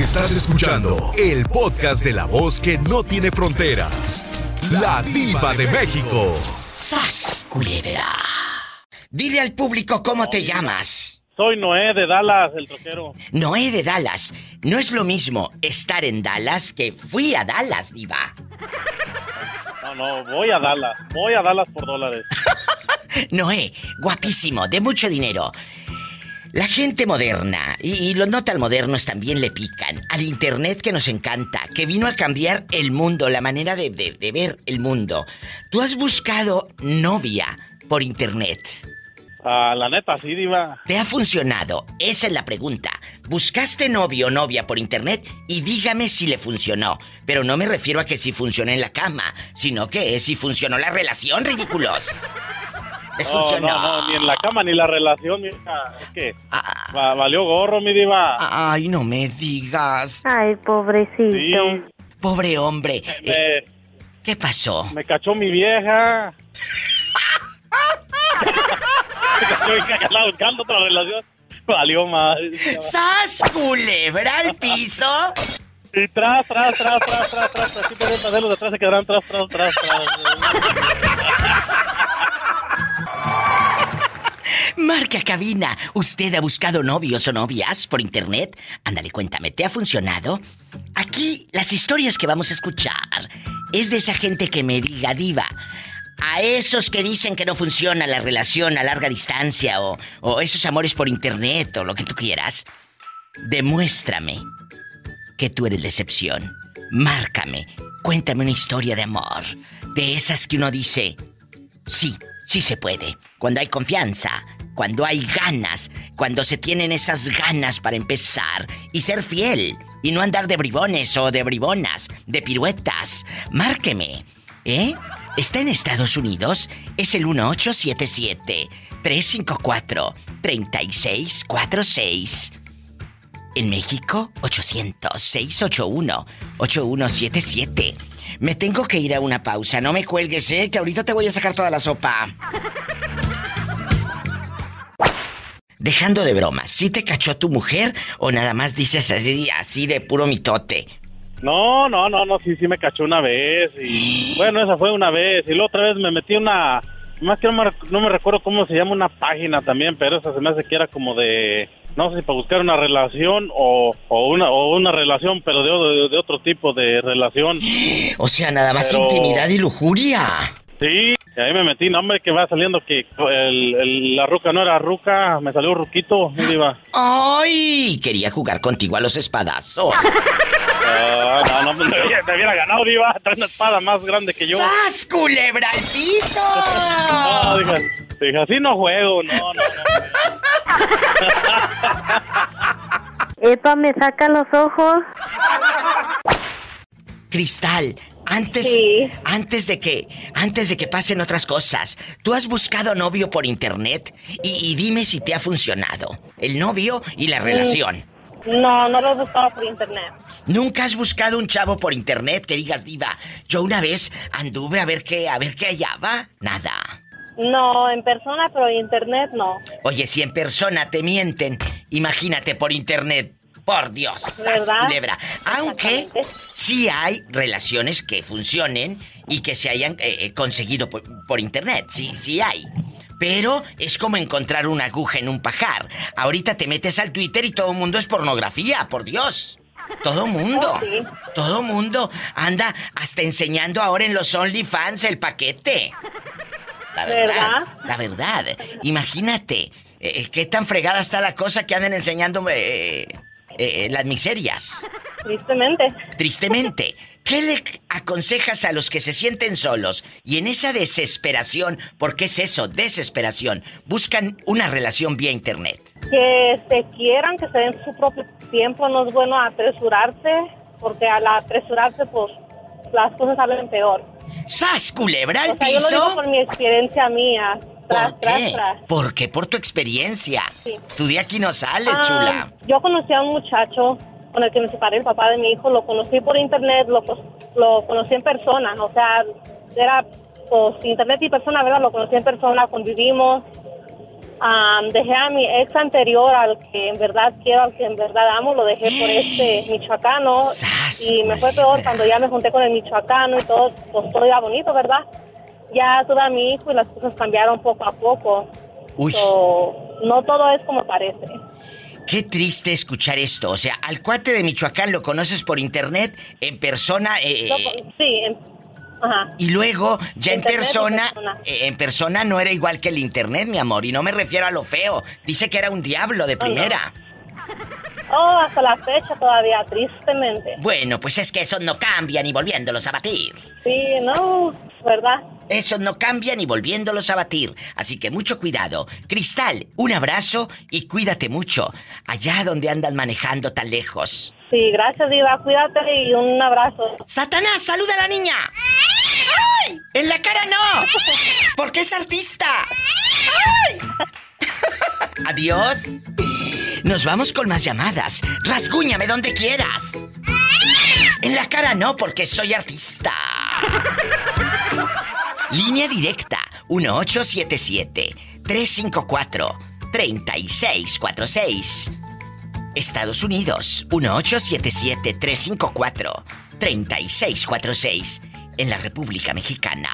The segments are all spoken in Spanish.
Estás escuchando el podcast de la voz que no tiene fronteras. La diva de México. ¡Sas, culebra! Dile al público cómo te llamas. Soy Noé de Dallas, el troquero. Noé de Dallas. No es lo mismo estar en Dallas que fui a Dallas, diva. No, no, voy a Dallas. Voy a Dallas por dólares. Noé, guapísimo, de mucho dinero. La gente moderna y, los no tan modernos también le pican al Internet que nos encanta, que vino a cambiar el mundo, la manera de, de ver el mundo. ¿Tú has buscado novia por Internet? Ah, la neta, sí, Diva. ¿Te ha funcionado? Esa es la pregunta. ¿Buscaste novio o novia por internet? Y dígame si le funcionó. Pero no me refiero a que si funcionó en la cama, sino que es si funcionó la relación, ridículos. No, no, ni en la cama ni la relación, mija. Es que ah. valió gorro, mi diva. Ay, no me digas. Ay, pobrecito. Sí. Pobre hombre. Eh, ¿Qué pasó? Me cachó mi vieja. buscando otra relación. Valió más. ¡Sas, culebra al piso! Y tras, tras, tras, tras, tras, tras. Así de atrás se quedarán tras, tras, tras, tras. Marca cabina. ¿Usted ha buscado novios o novias por internet? Ándale, cuéntame, ¿te ha funcionado? Aquí las historias que vamos a escuchar es de esa gente que me diga, diva, a esos que dicen que no funciona la relación a larga distancia o, o esos amores por internet o lo que tú quieras, demuéstrame que tú eres decepción. Márcame, cuéntame una historia de amor, de esas que uno dice, sí, sí se puede, cuando hay confianza, cuando hay ganas, cuando se tienen esas ganas para empezar y ser fiel y no andar de bribones o de bribonas, de piruetas. Márqueme, ¿eh? ¿Está en Estados Unidos? Es el 1877-354-3646. En México, 800-681-8177. Me tengo que ir a una pausa. No me cuelgues, ¿eh? Que ahorita te voy a sacar toda la sopa. Dejando de bromas, ¿sí te cachó tu mujer o nada más dices así, así de puro mitote? No, no, no, no, sí, sí me cachó una vez. Y bueno, esa fue una vez. Y luego otra vez me metí una. Más que no me, no me recuerdo cómo se llama una página también, pero esa se me hace que era como de. No sé si para buscar una relación o, o una, o una relación, pero de, de, otro tipo de relación. O sea, nada más intimidad y lujuria. Sí, ahí me metí, no, hombre, que va saliendo que el, la ruca no era ruca, me salió ruquito, iba. ¡Ay! Quería jugar contigo a los espadazos. no, no, no, me hubiera, ganado, Diva. Trae una espada más grande que yo. ¡Sas, culebra no, dije, dije, así no juego, no, no, no. Epa, me saca los ojos. Cristal, antes, antes de que, antes de que pasen otras cosas, ¿tú has buscado novio por internet? Y, dime si te ha funcionado. El novio y la relación. No, no lo he buscado por internet. ¿Nunca has buscado un chavo por internet que digas, diva, yo una vez anduve a ver qué, a ver qué hallaba? Nada. No, en persona, pero en internet no. Oye, si en persona te mienten, imagínate por internet. Por Dios, culebra. Aunque sí hay relaciones que funcionen y que se hayan eh, eh, conseguido por, por internet. Sí, sí hay. Pero es como encontrar una aguja en un pajar. Ahorita te metes al Twitter y todo el mundo es pornografía, por Dios. Todo mundo. Oh, todo mundo anda hasta enseñando ahora en los OnlyFans el paquete. La verdad. La verdad. Imagínate. Eh, qué tan fregada está la cosa que andan enseñándome eh, eh, las miserias. Tristemente. Tristemente. ¿Qué le aconsejas a los que se sienten solos y en esa desesperación, porque es eso, desesperación, buscan una relación vía internet? Que se quieran, que se den su propio tiempo, no es bueno apresurarse, porque al apresurarse, pues las cosas salen peor. ¡Sas, culebra al o sea, Yo lo digo por mi experiencia mía. Tras, ¿Por qué? ¿Por qué? Por tu experiencia. Sí. Tu día aquí no sale, ah, chula. Yo conocí a un muchacho con el que me separé, el papá de mi hijo, lo conocí por internet, lo, lo conocí en persona, o sea, era pues internet y persona, ¿verdad? Lo conocí en persona, convivimos Am, dejé a mi ex anterior, al que en verdad quiero, al que en verdad amo, lo dejé por este michoacano. ¡Sas, Y me fue peor cuando ya me junté con el michoacano y todo, pues todo iba bonito, ¿verdad? Ya tuve a mi hijo y las cosas cambiaron poco a poco. Uy. So, no todo es como parece. Qué triste escuchar esto. O sea, al cuate de Michoacán lo conoces por internet, en persona, eh, No, eh, sí, en- ajá. y luego ya en persona, persona. eh, en persona no era igual que el internet, mi amor. Y no me refiero a lo feo. Dice que era un diablo de no. Oh, hasta la fecha todavía, tristemente. Bueno, pues es que esos no cambian y volviéndolos a batir. Sí, no, ¿verdad? Esos no cambian y volviéndolos a batir. Así que mucho cuidado. Cristal, un abrazo y cuídate mucho. Allá donde andan manejando tan lejos. Sí, gracias, Diva. Cuídate y un abrazo. Satanás, saluda a la niña. ¡Ay! En la cara no. Porque es artista. ¡Ay! Adiós. Nos vamos con más llamadas. Rasguñame donde quieras. En la cara no, porque soy artista. Línea directa 1877-354-3646. Estados Unidos 1877-354-3646. En la República Mexicana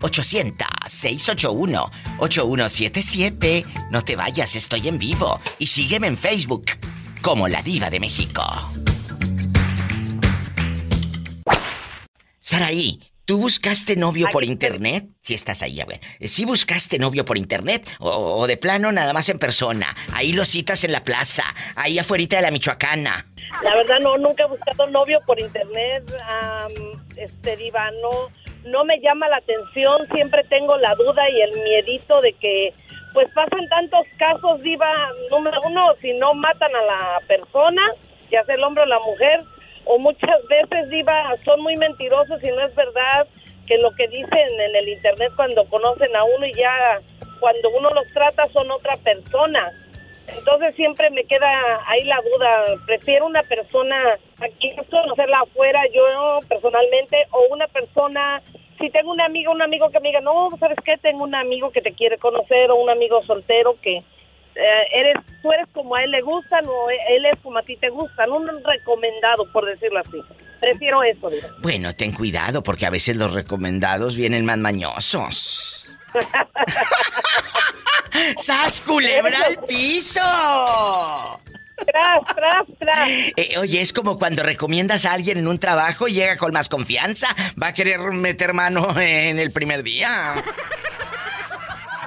800-681-8177. No te vayas, estoy en vivo. Y sígueme en Facebook como La Diva de México. Saraí, ¿tú buscaste novio por internet? Si estás ahí, a ver. ¿Sí buscaste novio por internet? O, de plano nada más en persona? Ahí lo citas en la plaza, ahí afuera de la Michoacana. La verdad no, nunca he buscado novio por internet, am, este diva, no, me llama la atención, siempre tengo la duda y el miedito de que pues pasan tantos casos, diva, número uno, si no matan a la persona, ya sea el hombre o la mujer, o muchas veces, diva, son muy mentirosos y no es verdad que lo que dicen en el internet cuando conocen a uno y ya cuando uno los trata son otra persona. Entonces siempre me queda ahí la duda. Prefiero una persona aquí, conocerla afuera yo personalmente, o una persona, si tengo un amigo, un amigo que me diga, no, ¿sabes qué? Tengo un amigo que te quiere conocer, o un amigo soltero que eh, eres, tú eres como a él le gustan, o él es como a ti te gustan. Un recomendado, por decirlo así. Prefiero eso. Bueno, ten cuidado porque a veces los recomendados vienen más mañosos. ¡Sas culebra al piso! Tras, tras, tras. Eh, oye, es como cuando recomiendas a alguien en un trabajo y llega con más confianza. Va a querer meter mano en el primer día.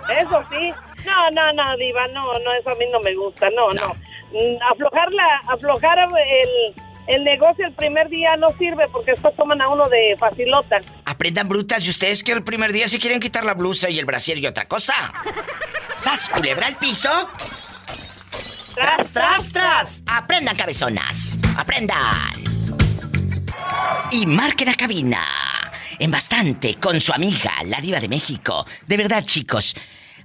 Eso sí. No, no, no, Diva, no, no, eso a mí no me gusta, no, no. Mm, Aflojar, la, aflojar el, el negocio el primer día no sirve porque después toman a uno de facilota. Aprendan brutas y ustedes que el primer día se quieren quitar la blusa y el brasier y otra cosa. ¡Sas culebra al piso! ¡Tras, tras, tras! ¡Aprendan, cabezonas! ¡Aprendan! Y marquen a cabina. En bastante, con su amiga, la diva de México. De verdad, chicos.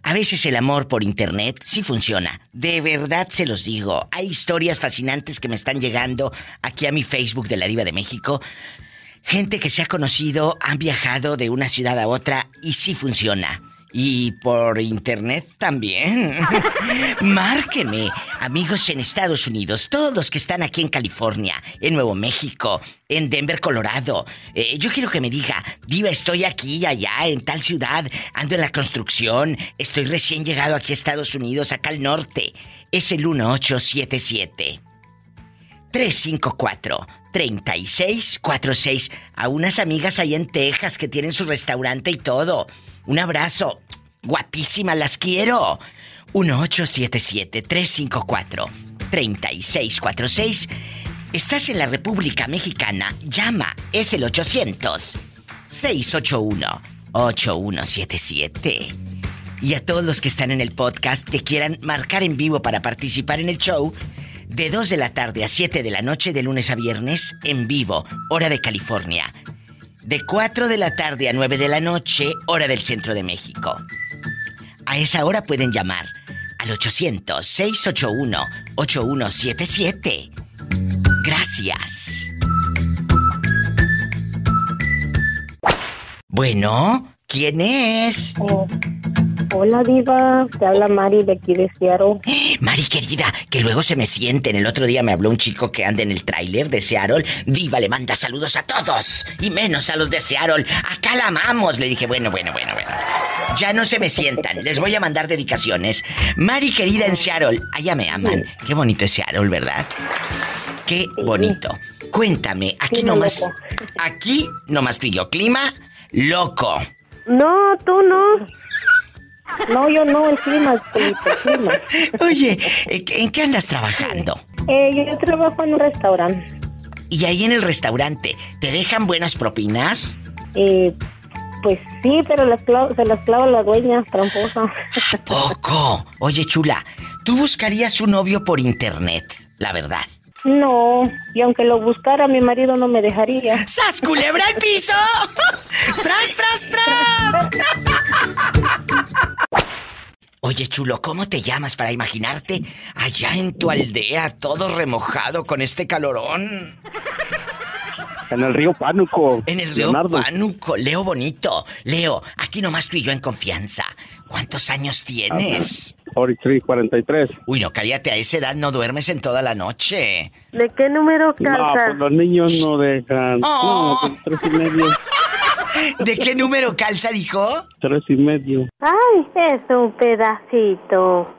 A veces el amor por internet sí funciona. De verdad se los digo. Hay historias fascinantes que me están llegando aquí a mi Facebook de la Diva de México. Gente que se ha conocido, han viajado de una ciudad a otra y sí funciona. Y por internet también. Márqueme, amigos en Estados Unidos, todos los que están aquí en California, en Nuevo México, en Denver, Colorado. Eh, yo quiero que me diga, Diva, estoy aquí y allá, en tal ciudad, ando en la construcción, estoy recién llegado aquí a Estados Unidos, acá al norte. Es el 1877. 354-3646. A unas amigas ahí en Texas que tienen su restaurante y todo. Un abrazo. Guapísimas, las quiero. 1877-354-3646. Estás en la República Mexicana. Llama. Es el 800-681-8177. Y a todos los que están en el podcast que quieran marcar en vivo para participar en el show, de 2 de la tarde a 7 de la noche de lunes a viernes, en vivo, hora de California. De 4 de la tarde a 9 de la noche, hora del centro de México. A esa hora pueden llamar al 800-681-8177. Gracias. Bueno, ¿quién es? Hola, Diva. Te habla Mari de aquí de Seattle. Mari querida, que luego se me sienten. El otro día me habló un chico que anda en el tráiler de Seattle. Diva le manda saludos a todos y menos a los de Seattle. Acá la amamos. Le dije, bueno, bueno, bueno, bueno. Ya no se me sientan. Les voy a mandar dedicaciones. Mari querida en Seattle. Allá me aman. Qué bonito es Seattle, ¿verdad? Qué bonito. Cuéntame, aquí Clima nomás. loco. Aquí nomás tú y yo. Clima loco. No, tú no. No, yo no, el clima, el clima. Oye, ¿en qué- ¿en qué andas trabajando? Eh, yo trabajo en un restaurante. Y ahí en el restaurante, ¿te dejan buenas propinas? Eh, pues sí, pero las se las clava la dueña, tramposa. Poco. Oye, chula, tú buscarías un novio por internet, la verdad. No, y aunque lo buscara, mi marido no me dejaría. ¡Sas, culebra al piso! ¡Tras, tras, tras! Oye, chulo, ¿cómo te llamas para imaginarte allá en tu aldea todo remojado con este calorón? En el río Pánuco. En el río Leonardo. Pánuco, Leo bonito. Leo, aquí nomás tú y yo en confianza. ¿Cuántos años tienes? Ahorita 43. Uy, no, cállate, a esa edad no duermes en toda la noche. ¿De qué número No, pues los niños no dejan. Oh. No, pues, tres y medio. ¿De qué número calza, dijo? Tres y medio. Ay, es un pedacito.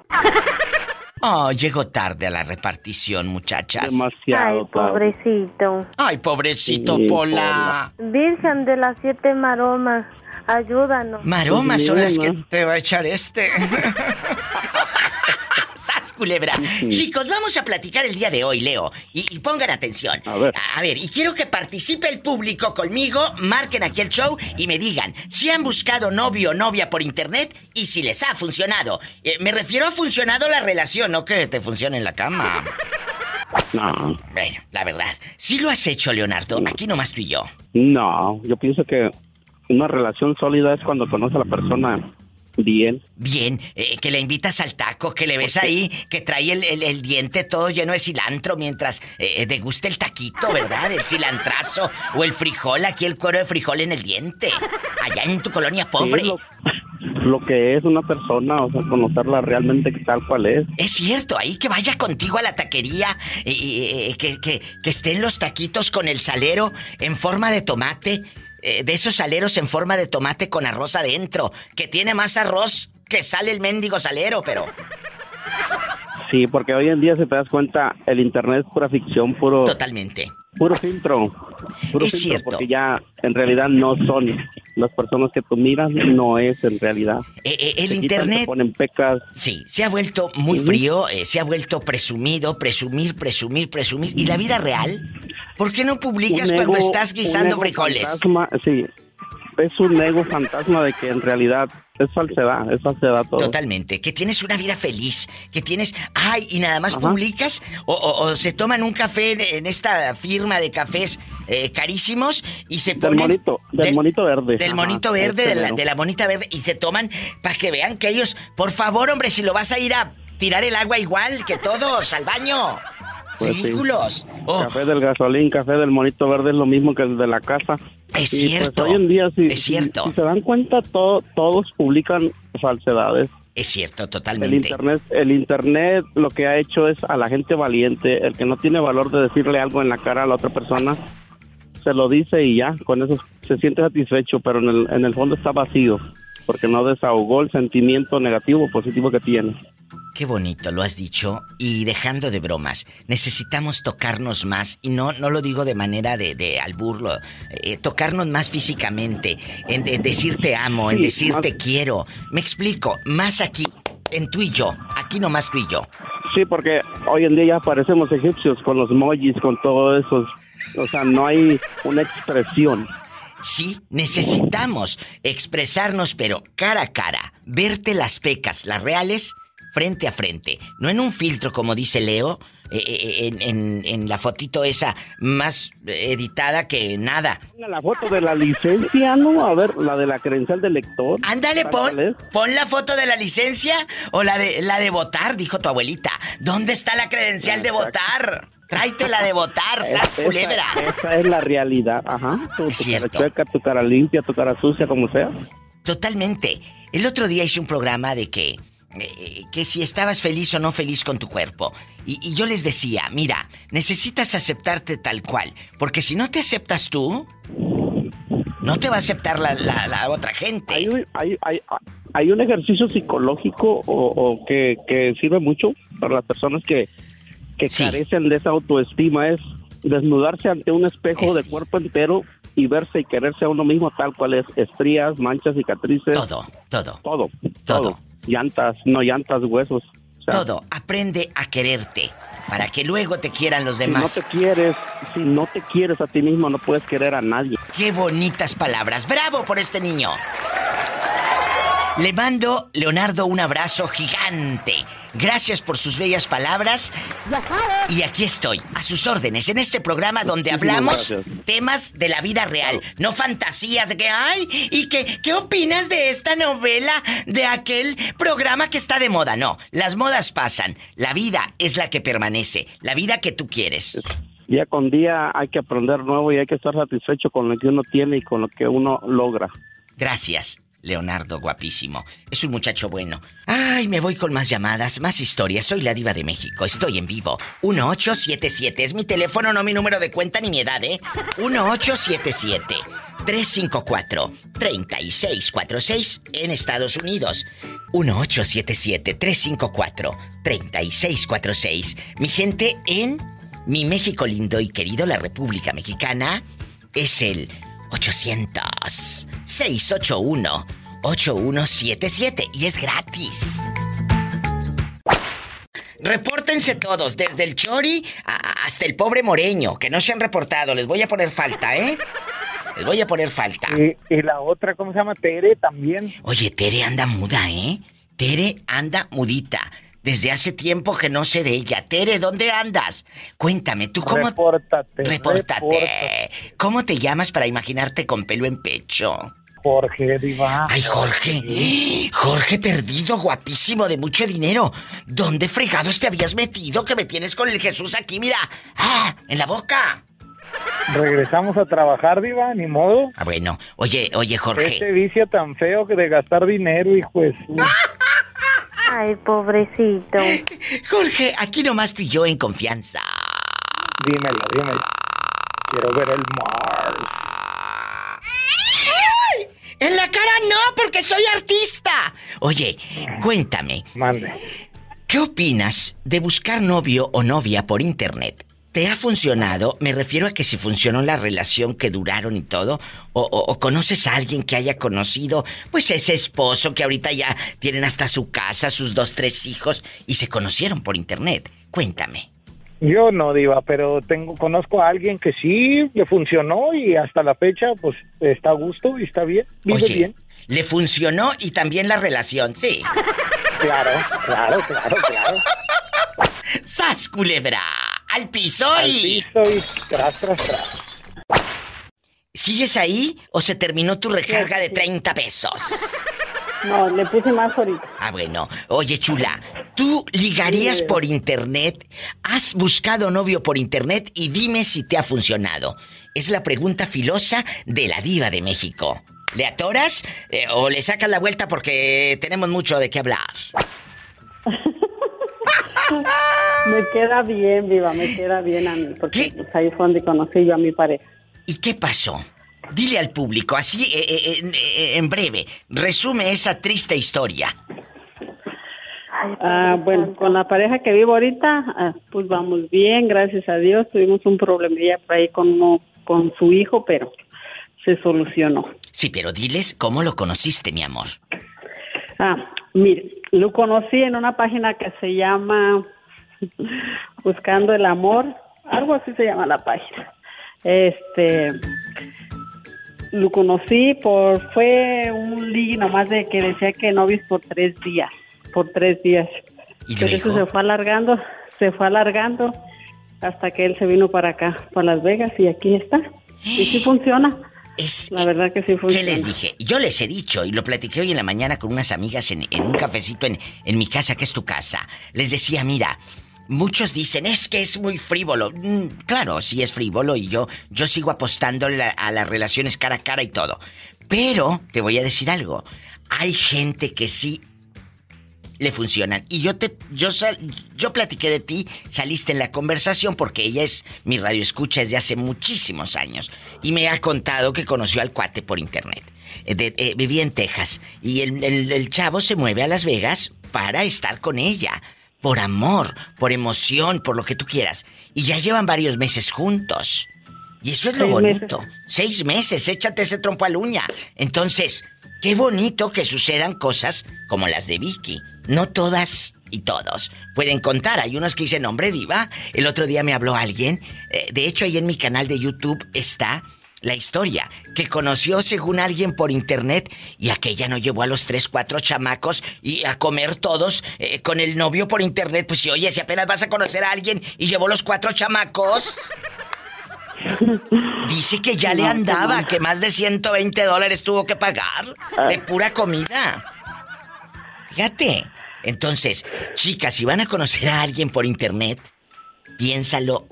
Oh, llegó tarde a la repartición, muchachas. Demasiado. tarde. pobrecito. Ay, pobrecito Sí, Pola. Virgen de las siete maromas, ayúdanos. Maromas son las que te va a echar este. ¡Sas, culebra! Chicos, vamos a platicar el día de hoy, Leo. Y, y pongan atención. A ver. A ver, y quiero que participe el público conmigo, marquen aquí el show y me digan si han buscado novio o novia por internet y si les ha funcionado. Eh, me refiero a funcionado la relación, no que te funcione en la cama. No, Bueno, la verdad. Si lo has hecho, Leonardo, aquí nomás tú y yo. no. Yo pienso que una relación sólida es cuando conoce a la persona bien. Bien, eh, que le invitas al taco, que le ves ahí, que trae el, el- el diente todo lleno de cilantro mientras eh, degusta el taquito, ¿verdad? El cilantrazo o el frijol, aquí el cuero de frijol en el diente. Allá en tu colonia pobre. Sí, lo, lo que es una persona, o sea, conocerla realmente tal cual es. Es cierto, ahí que vaya contigo a la taquería, y, y- y- que, que, que estén los taquitos con el salero en forma de tomate, eh, de esos saleros en forma de tomate con arroz adentro, que tiene más arroz que sale el mendigo salero, pero... Sí, porque hoy en día, si te das cuenta, el internet es pura ficción, puro, Totalmente. puro filtro. Puro Es filtro, cierto. Porque ya en realidad no son las personas que tú miras, no es en realidad. Eh, eh, el Se quitan, internet... se ponen pecas. Sí, se ha vuelto muy frío, eh, se ha vuelto presumido, presumir, presumir, presumir. ¿Y la vida real? ¿Por qué no publicas cuando estás guisando frijoles? fantasma, sí, es un ego fantasma de que en realidad es falsedad, es falsedad todo. Totalmente, que tienes una vida feliz, que tienes, ay, y nada más Ajá. publicas, o, o- o se toman un café en, esta firma de cafés eh, carísimos y se Del monito, del monito verde. Del Ajá, monito verde, de la, de la monita verde, y se toman para que vean que ellos, por favor, hombre, si lo vas a ir a tirar el agua igual que todos, al baño. Pues sí. Oh, Café del gasolín, café del monito verde es lo mismo que el de la casa. Es Y, cierto. Pues, hoy en día, si, Es cierto. si- si se dan cuenta, to- todos publican falsedades. es cierto, El totalmente. internet, el internet lo que ha hecho es a la gente valiente, el que no tiene valor de decirle algo en la cara a la otra persona, se lo dice y ya, con eso se siente satisfecho, pero en el, en el fondo está vacío, porque no desahogó el sentimiento negativo o positivo que tiene. Qué bonito lo has dicho. Y dejando de bromas, necesitamos tocarnos más. Y no, no lo digo de manera de, de alburlo. eh, tocarnos más físicamente. En de- decir te amo, en Sí, decir más- quiero. Me explico. Más aquí, en tú y yo. Aquí nomás tú y yo. Sí, porque hoy en día ya parecemos egipcios con los emojis, con todo eso. O sea, no hay una expresión. Sí, necesitamos expresarnos, pero cara a cara. Verte las pecas, las reales, frente a frente. No en un filtro, como dice Leo, eh, eh, en, en- en la fotito esa más editada que nada. La foto de la licencia, ¿no? A ver, la de la credencial del lector. Ándale, ¿Sabes pon, pon la foto de la licencia o la de la de votar, dijo tu abuelita. ¿Dónde está la credencial de votar? Tráete la de votar, sas Esa- culebra. Esa es la realidad, ajá. Tu, tu cara chueca, tu cara limpia, tu cara sucia, como sea. Totalmente. El otro día hice un programa de que eh, que si estabas feliz o no feliz con tu cuerpo. Y, yo les decía, mira, necesitas aceptarte tal cual, porque si no te aceptas tú, no te va a aceptar la, otra gente. Hay un, hay, hay, un ejercicio psicológico o, que, sirve mucho para las personas que, que carecen de esa autoestima, es desnudarse ante un espejo de cuerpo entero y verse y quererse a uno mismo tal cual es, estrías, manchas, cicatrices. Todo, todo. Todo, todo llantas, no llantas, huesos. Todo, aprende a quererte para que luego te quieran los demás. Si no te quieres, si no te quieres a ti mismo, no puedes querer a nadie. Qué bonitas palabras. Bravo por este niño. Le mando, Leonardo, un abrazo gigante. Gracias por sus bellas palabras. Y aquí estoy, a sus órdenes, en este programa donde hablamos temas de la vida real, no fantasías de que, ay, y que, ¿qué opinas de esta novela, de aquel programa que está de moda? No, las modas pasan, la vida es la que permanece, la vida que tú quieres. Día con día hay que aprender nuevo y hay que estar satisfecho con lo que uno tiene y con lo que uno logra. Gracias. Leonardo, guapísimo. Es un muchacho bueno. Ay, me voy con más llamadas, más historias. Soy la diva de México. Estoy en vivo. 1877. Es mi teléfono, no mi número de cuenta ni mi edad, ¿eh? 1877. 354-3646 en Estados Unidos. 1877-354-3646. Mi gente en mi México lindo y querido, la República Mexicana, es el 800-681-8177 y es gratis. Repórtense todos, desde el Chori hasta el pobre Moreño, que no se han reportado. Les voy a poner falta, ¿eh? Les voy a poner falta. Y, y la otra, ¿cómo se llama? Tere también. Oye, Tere anda muda, ¿eh? Tere anda mudita. Desde hace tiempo que no sé de ella. Tere, ¿dónde andas? Cuéntame, ¿tú cómo... Repórtate. Repórtate. ¿Cómo te llamas para imaginarte con pelo en pecho? Jorge Diva. Ay, Jorge. Jorge perdido, guapísimo, de mucho dinero. ¿Dónde fregados te habías metido que me tienes con el Jesús aquí, mira? ¡Ah! En la boca. Regresamos a trabajar, Diva, ni modo. Ah, bueno. Oye, oye, Jorge. Este vicio tan feo que de gastar dinero, hijo de Ay, pobrecito. Jorge, aquí nomás tú y yo en confianza. Dímelo, dímelo. Quiero ver el mar. En la cara no, porque soy artista. Oye, cuéntame. Mande. ¿Qué opinas de buscar novio o novia por internet? ¿Te ha funcionado? Me refiero a que si funcionó la relación que duraron y todo, o, conoces a alguien que haya conocido, pues ese esposo que ahorita ya tienen hasta su casa, sus dos, tres hijos, y se conocieron por internet. Cuéntame. Yo no, Diva, pero tengo, conozco a alguien que sí le funcionó y hasta la fecha, pues está a gusto y está bien, vive bien. Le funcionó y también la relación, sí. Claro, claro, claro, claro. ¡Sas, culebra! ¡Al piso y... Al piso y tras, tras, tras. ¿Sigues ahí o se terminó tu recarga de 30 pesos? No, le puse más ahorita. Ah, bueno. Oye, chula, ¿tú ligarías por internet? ¿Has buscado novio por internet? Y dime si te ha funcionado. Es la pregunta filosa de la diva de México. ¿Le atoras eh, o le sacas la vuelta porque tenemos mucho de qué hablar? Me queda bien, viva, me queda bien a mí, porque pues, ahí fue donde conocí yo a mi pareja. ¿Y qué pasó? Dile al público, así eh, eh, eh, en breve, resume esa triste historia. Ah, bueno, con la pareja que vivo ahorita, ah, pues vamos bien, gracias a Dios. Tuvimos un problemilla por ahí con, con su hijo, pero se solucionó. Sí, pero diles cómo lo conociste, mi amor. Ah, mire, lo conocí en una página que se llama Buscando el Amor, algo así se llama la página. Este, lo conocí por, fue un ligue nomás de que decía que novios por tres días, por tres días. ¿Y Pero eso se fue alargando, se fue alargando hasta que él se vino para acá, para Las Vegas y aquí está. Y sí funciona. Es, la verdad que sí funciona. ¿Qué les dije? Yo les he dicho, y lo platiqué hoy en la mañana con unas amigas en, un cafecito en, en mi casa, que es tu casa. Les decía, mira, Muchos dicen, es que es muy frívolo. Mm, claro, sí es frívolo y yo, yo sigo apostando a las relaciones cara a cara y todo. Pero te voy a decir algo. Hay gente que sí le funcionan. Y yo te yo yo platiqué de ti, saliste en la conversación porque ella es mi radio escucha desde hace muchísimos años y me ha contado que conoció al cuate por internet. Eh, eh, vivía en Texas y el chavo se mueve a Las Vegas para estar con ella por amor, por emoción, por lo que tú quieras. Y ya llevan varios meses juntos. Y eso es lo bonito. Seis meses, échate ese trompo a la uña. Entonces, qué bonito que sucedan cosas como las de Vicky. No todas y todos pueden contar. Hay unos que dicen, hombre, viva. El otro día me habló alguien. Eh, de hecho, ahí en mi canal de YouTube está la historia, que conoció según alguien por internet y aquella no llevó a los tres, cuatro chamacos y a comer todos eh, con el novio por internet. Pues si oye, si apenas vas a conocer a alguien y llevó los cuatro chamacos. Dice que ya le andaba, que más de 120 dólares tuvo que pagar de pura comida. Fíjate. Entonces, chicas, si van a conocer a alguien por internet, piénsalo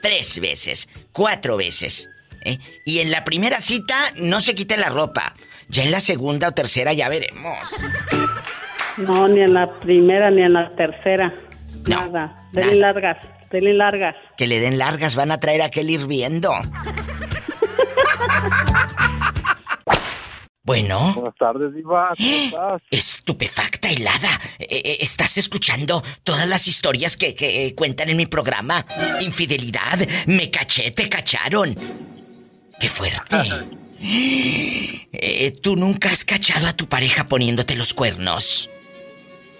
tres veces, cuatro veces. ¿Eh? Y en la primera cita no se quite la ropa. Ya en la segunda o tercera ya veremos. No, ni en la primera ni en la tercera. nada. Denle largas, denle largas. Que le den largas, van a traer a aquel hirviendo. Bueno. Buenas tardes, Diva. ¿Cómo estás? Estupefacta, helada. Eh, eh, ¿Estás escuchando todas las historias que, cuentan en mi programa? Infidelidad, me caché, te cacharon. ¡Qué fuerte! Eh, ¿Tú nunca has cachado a tu pareja poniéndote los cuernos?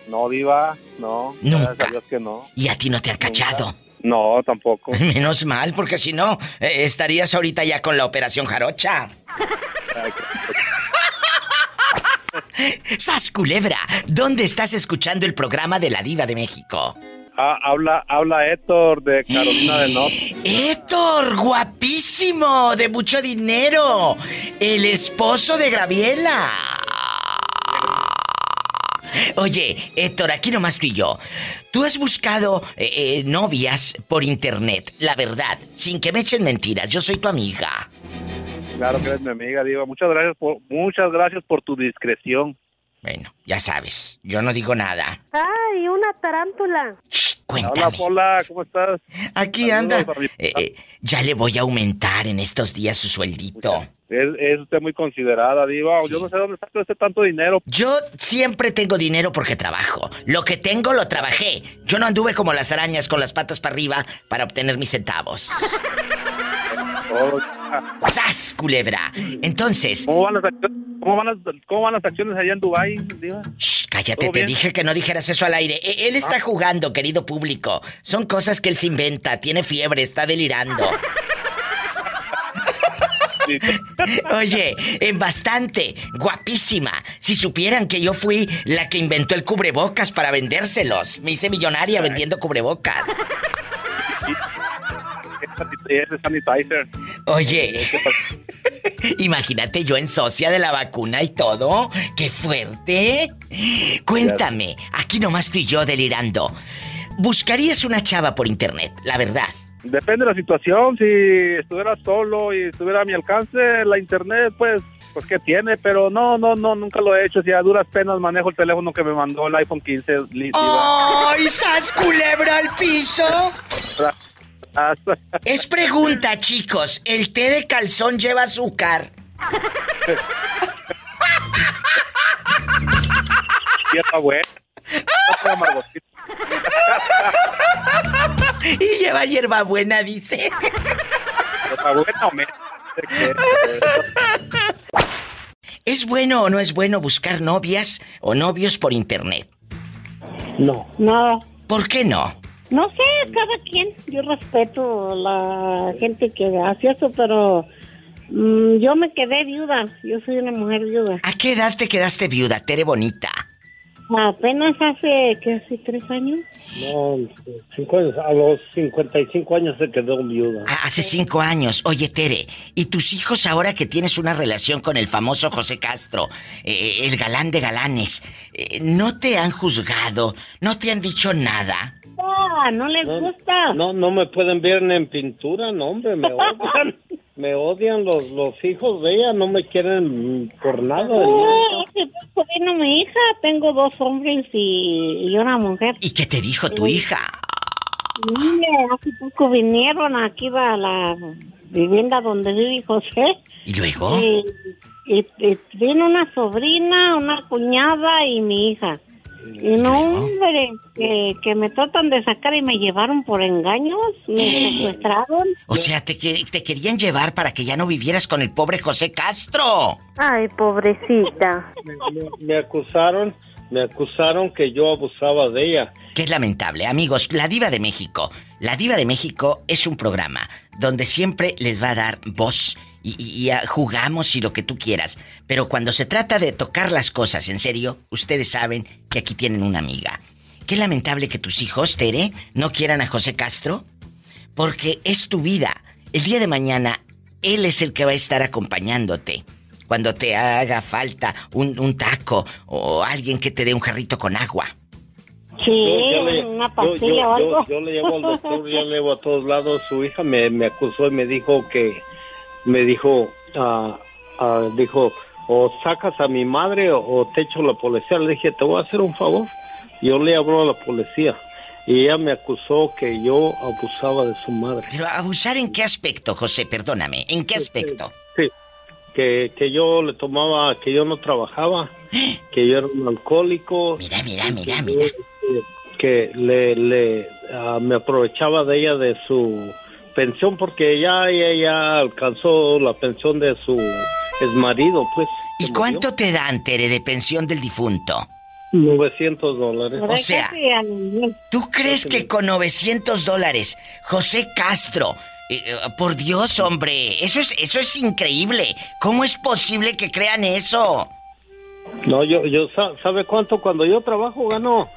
No, Diva, no. Nunca. A Dios que no. ¿Y a ti no te han cachado? No, tampoco. Menos mal, porque si no, eh, estarías ahorita ya con la operación jarocha. ¡Sas culebra! ¿Dónde estás escuchando el programa de la Diva de México? Ah, habla, habla Héctor de Carolina del Norte. Héctor, guapísimo, de mucho dinero. El esposo de Graviela. Oye, Héctor, aquí nomás tú y yo. Tú has buscado eh, eh, novias por internet, la verdad, sin que me echen mentiras. Yo soy tu amiga. Claro que eres mi amiga, Diva. Muchas gracias por, muchas gracias por tu discreción. Bueno, ya sabes, yo no digo nada. ¡Ay, una tarántula! cuéntame. Hola, Pola, ¿cómo estás? Aquí anda. Eh, eh, ya le voy a aumentar en estos días su sueldito. Es, usted muy considerada, Diva. Yo no sé dónde está este tanto dinero. Yo siempre tengo dinero porque trabajo. Lo que tengo lo trabajé. Yo no anduve como las arañas con las patas para arriba para obtener mis centavos. ¡Sas, culebra! Entonces... ¿Cómo van, las, cómo, van las, acciones allá en Dubái, Diva? Shh, cállate, te dije que no dijeras eso al aire. E, él está ah. jugando, querido público. Son cosas que él se inventa. Tiene fiebre, está delirando. Oye, en bastante, guapísima. Si supieran que yo fui la que inventó el cubrebocas para vendérselos. Me hice millonaria vendiendo cubrebocas. Oye, imagínate yo en socia de la vacuna y todo. ¡Qué fuerte! Cuéntame, aquí nomás tú y yo delirando. ¿Buscarías una chava por internet, la verdad? Depende de la situación. Si estuviera solo y estuviera a mi alcance, la internet, pues, pues qué tiene, pero no, no, no, nunca lo he hecho. Si a duras penas manejo el teléfono que me mandó el iPhone 15. ¡Ay, sas culebra al piso! Es pregunta, chicos. ¿El té de calzón lleva azúcar? Buena. y lleva hierbabuena, dice. ¿Es bueno o no es bueno buscar novias o novios por internet? No. No. ¿Por qué no? No sé, cada quien. Yo respeto a la gente que hace eso, pero mm, yo me quedé viuda. Yo soy una mujer viuda. ¿A qué edad te quedaste viuda, Tere Bonita? Apenas hace, ¿qué? ¿Hace tres años? No, cinco años. A los 55 años se quedó viuda. Ah, hace cinco años. Oye, Tere, ¿y tus hijos ahora que tienes una relación con el famoso José Castro, eh, el galán de galanes, eh, no te han juzgado? ¿No te han dicho nada? No les gusta. No, no me pueden ver ni en pintura, no, hombre, me odian. me odian los, los hijos de ella, no me quieren por nada. No, vino mi hija, tengo dos hombres y, y una mujer. ¿Y qué te dijo tu hija? Mire, hace poco vinieron aquí a la vivienda donde vive José. ¿Y luego? Y, y- y vino una sobrina, una cuñada y mi hija. No, hombre, que, que me tratan de sacar y me llevaron por engaños, me secuestraron. O sea, te, que- te querían llevar para que ya no vivieras con el pobre José Castro. Ay, pobrecita. Me, me- me acusaron, me acusaron que yo abusaba de ella. Qué lamentable. Amigos, La Diva de México. La Diva de México es un programa donde siempre les va a dar voz y, y- y, ah, jugamos y lo que tú quieras. Pero cuando se trata de tocar las cosas en serio, ustedes saben que aquí tienen una amiga. Qué lamentable que tus hijos, Tere, no quieran a José Castro, porque es tu vida. El día de mañana, él es el que va a estar acompañándote. Cuando te haga falta un, un taco o alguien que te dé un jarrito con agua. Sí, Yo- yo le- una yo- pastilla yo- o algo. yo- yo le llevo al doctor, yo le llevo a todos lados. Su hija me, me acusó y me dijo que, me dijo, ah, ah, dijo, o sacas a mi madre o, o te echo la policía. Le dije, te voy a hacer un favor. Yo le hablo a la policía y ella me acusó que yo abusaba de su madre. Pero abusar en qué aspecto, José, perdóname, ¿en qué aspecto? Sí, que, que yo le tomaba, que yo no trabajaba, que yo era un alcohólico. Mira, mira, mira, que mira. Que le, le ah, me aprovechaba de ella de su pensión porque ya ella ya alcanzó la pensión de su exmarido, pues. ¿Y cuánto te dan, Tere, de pensión del difunto? murió. 900 dólares. O sea, ¿tú crees que con 900 dólares, José Castro, eh, eh, por Dios, hombre, eso es, eso es increíble. ¿Cómo es posible que crean eso? No, yo, yo, sa- ¿sabe cuánto? Cuando yo trabajo gano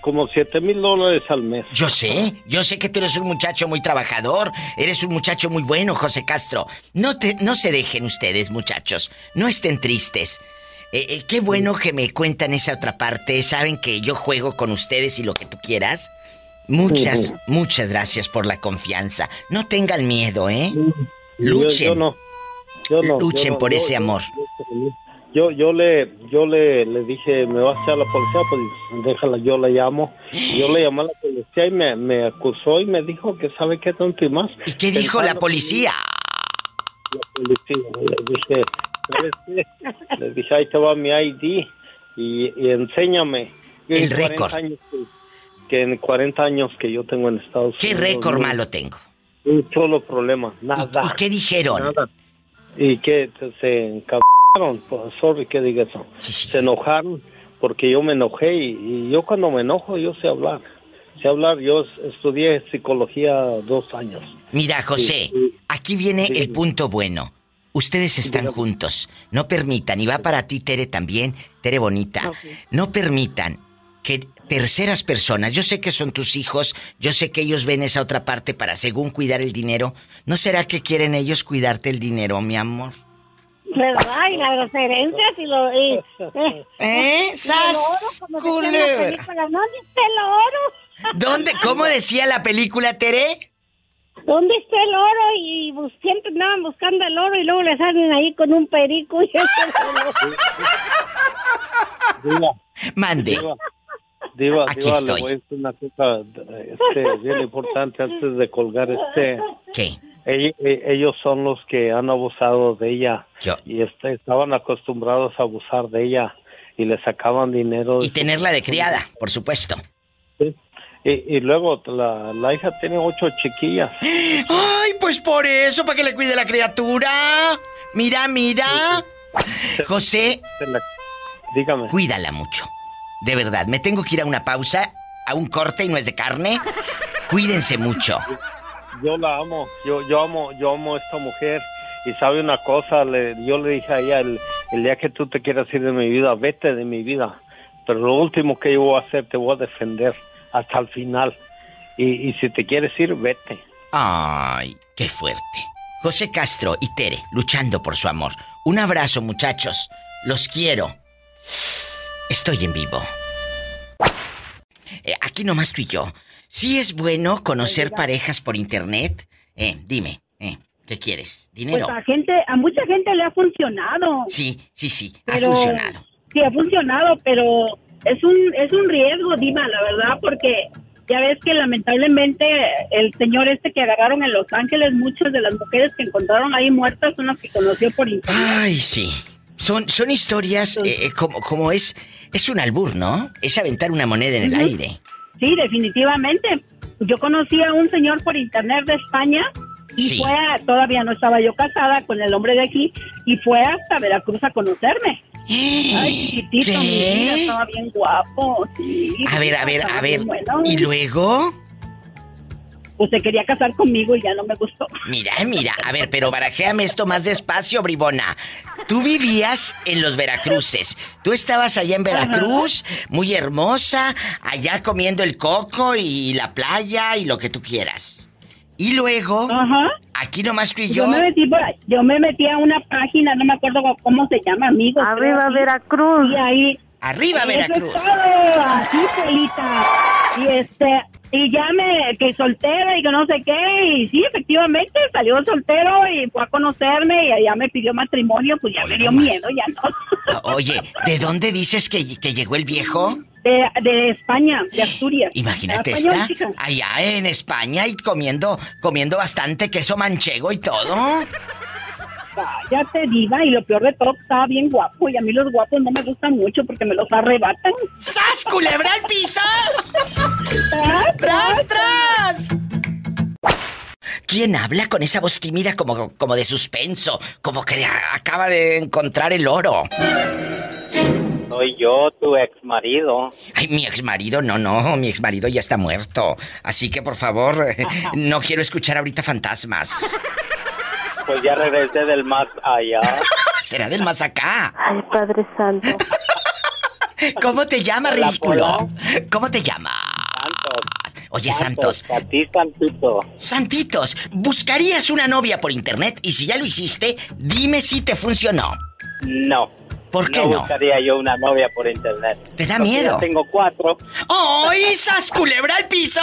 como 7 mil dólares al mes. Yo sé, yo sé que tú eres un muchacho muy trabajador, eres un muchacho muy bueno, José Castro. No te, no se dejen ustedes, muchachos, no estén tristes. Eh, eh, qué bueno que me cuentan esa otra parte. Saben que yo juego con ustedes y lo que tú quieras. Muchas, muchas gracias por la confianza. No tengan miedo, ¿eh? Luchen. Yo, no. Yo no, Luchen yo no, por ese amor. Yo, yo le, yo le, le dije, me vas a echar la policía, pues déjala, yo la llamo. Yo le llamé a la policía y me, me acusó y me dijo que sabe qué tonto y más. ¿Y qué dijo la policía? La policía, le dije, ¿sabes qué? Le dije, ahí te va mi ID y, y enséñame. Yo El en 40 récord. que, que en 40 años que yo tengo en Estados ¿Qué Unidos. récord no- malo tengo? Un solo problema, nada. ¿Y qué dijeron? Nada. Y que se- se encabraron, pues, sorry que diga eso. Se enojaron porque yo me enojé y, y yo cuando me enojo yo sé hablar. Sé hablar, yo es- estudié psicología dos años. Mira, José, aquí viene el punto bueno. Ustedes están juntos. No permitan, y va para ti, Tere, también, Tere Bonita. No permitan que terceras personas, yo sé que son tus hijos, yo sé que ellos ven esa otra parte para según cuidar el dinero. ¿No será que quieren ellos cuidarte el dinero, mi amor? ¿Verdad? Y las herencias y lo... Y, ¿Eh? y el ¡Sas, oro, como decía en la culebra! película, ¿Dónde está el oro? ¿Dónde? ¿Cómo decía la película, Tere? ¿Dónde está el oro? Y bus- siempre andaban buscando el oro y luego le salen ahí con un perico y Diva, Mande. Diva, Aquí Diva, estoy. le voy a decir una cosa este, bien importante antes de colgar este. ¿Qué? Eh, Ellos son los que han abusado de ella y este, estaban acostumbrados a abusar de ella y le sacaban dinero. Y tenerla de criada, por supuesto. Y, y luego la, la hija tiene ocho chiquillas. Ay, pues por eso, para que le cuide la criatura. Mira, mira. José, Dígame. cuídala mucho. De verdad, me tengo que ir a una pausa, a un corte y no es de carne. Cuídense mucho. Yo la amo, yo, yo amo, yo amo a esta mujer. Y sabe una cosa, le, yo le dije a ella, el, el día que tú te quieras ir de mi vida, vete de mi vida. Pero lo último que yo voy a hacer, te voy a defender hasta el final. Y, y si te quieres ir, vete. Ay, qué fuerte. José Castro y Tere, luchando por su amor. Un abrazo, muchachos. Los quiero. Estoy en vivo. Eh, aquí nomás tú y yo. ¿Sí es bueno conocer parejas por internet? Eh, dime, eh, ¿Qué quieres? ¿Dinero? Pues a gente, a mucha gente le ha funcionado. Sí, sí, sí, ha funcionado. Sí, ha funcionado, pero es un, es un riesgo, Diva, la verdad, porque ya ves que lamentablemente el señor este que agarraron en Los Ángeles, muchas de las mujeres que encontraron ahí muertas son las que conoció por internet. Ay, sí. Son, son historias eh, eh, como, como es... Es un albur, ¿no? Es aventar una moneda en el aire. Sí, definitivamente. Yo conocí a un señor por internet de España y Sí. fue, a- todavía no estaba yo casada con el hombre de aquí, y fue hasta Veracruz a conocerme. Ay, chiquitito, mi estaba bien guapo, sí. A ver, a ver, a ver. bueno. ¿Y luego? Pues se quería casar conmigo y ya no me gustó. Mira, mira, a ver, pero barajéame esto más despacio, bribona. Tú vivías en los Veracruces. Tú estabas allá en Veracruz, muy hermosa, allá comiendo el coco y la playa y lo que tú quieras. Y luego, aquí nomás tú y yo. Yo me metí por ahí- yo me metí a una página, no me acuerdo cómo se llama, amigos. Arriba. Veracruz. Y ahí. Arriba, Eso Veracruz. es todo, así, Pelita. Y este, y ya me, que soltera y que no sé qué, y sí, efectivamente, salió soltero y fue a conocerme y allá me pidió matrimonio, pues ya me dio miedo, ya no. Oye, ¿de dónde dices que, que llegó el viejo? De, de España, de Asturias. Imagínate, está chica. allá en España y comiendo, comiendo bastante queso manchego y todo. Ya te diva, y lo peor de todo, estaba bien guapo, y a mí los guapos no me gustan mucho porque me los arrebatan. ¡Sas, culebra al piso! ¡Tras, tras! ¿Quién habla con esa voz tímida como, como de suspenso? Como que a- acaba de encontrar el oro. Soy yo, tu ex marido. Ay, mi ex marido, no, no, mi ex marido ya está muerto. Así que por favor, no quiero escuchar ahorita fantasmas. Pues ya regresé del más allá. Será del más acá. Ay, Padre Santo. ¿Cómo te llamas, Hola, ridículo? ¿Cómo te llamas? Oye, Santos. A ti, Santito. Santitos, ¿buscarías una novia por internet? Y si ya lo hiciste, dime si te funcionó. No. ¿Por qué no? no? buscaría yo una novia por internet. ¿Te da Porque miedo? ya tengo cuatro. ¡Ay, esas culebra al piso!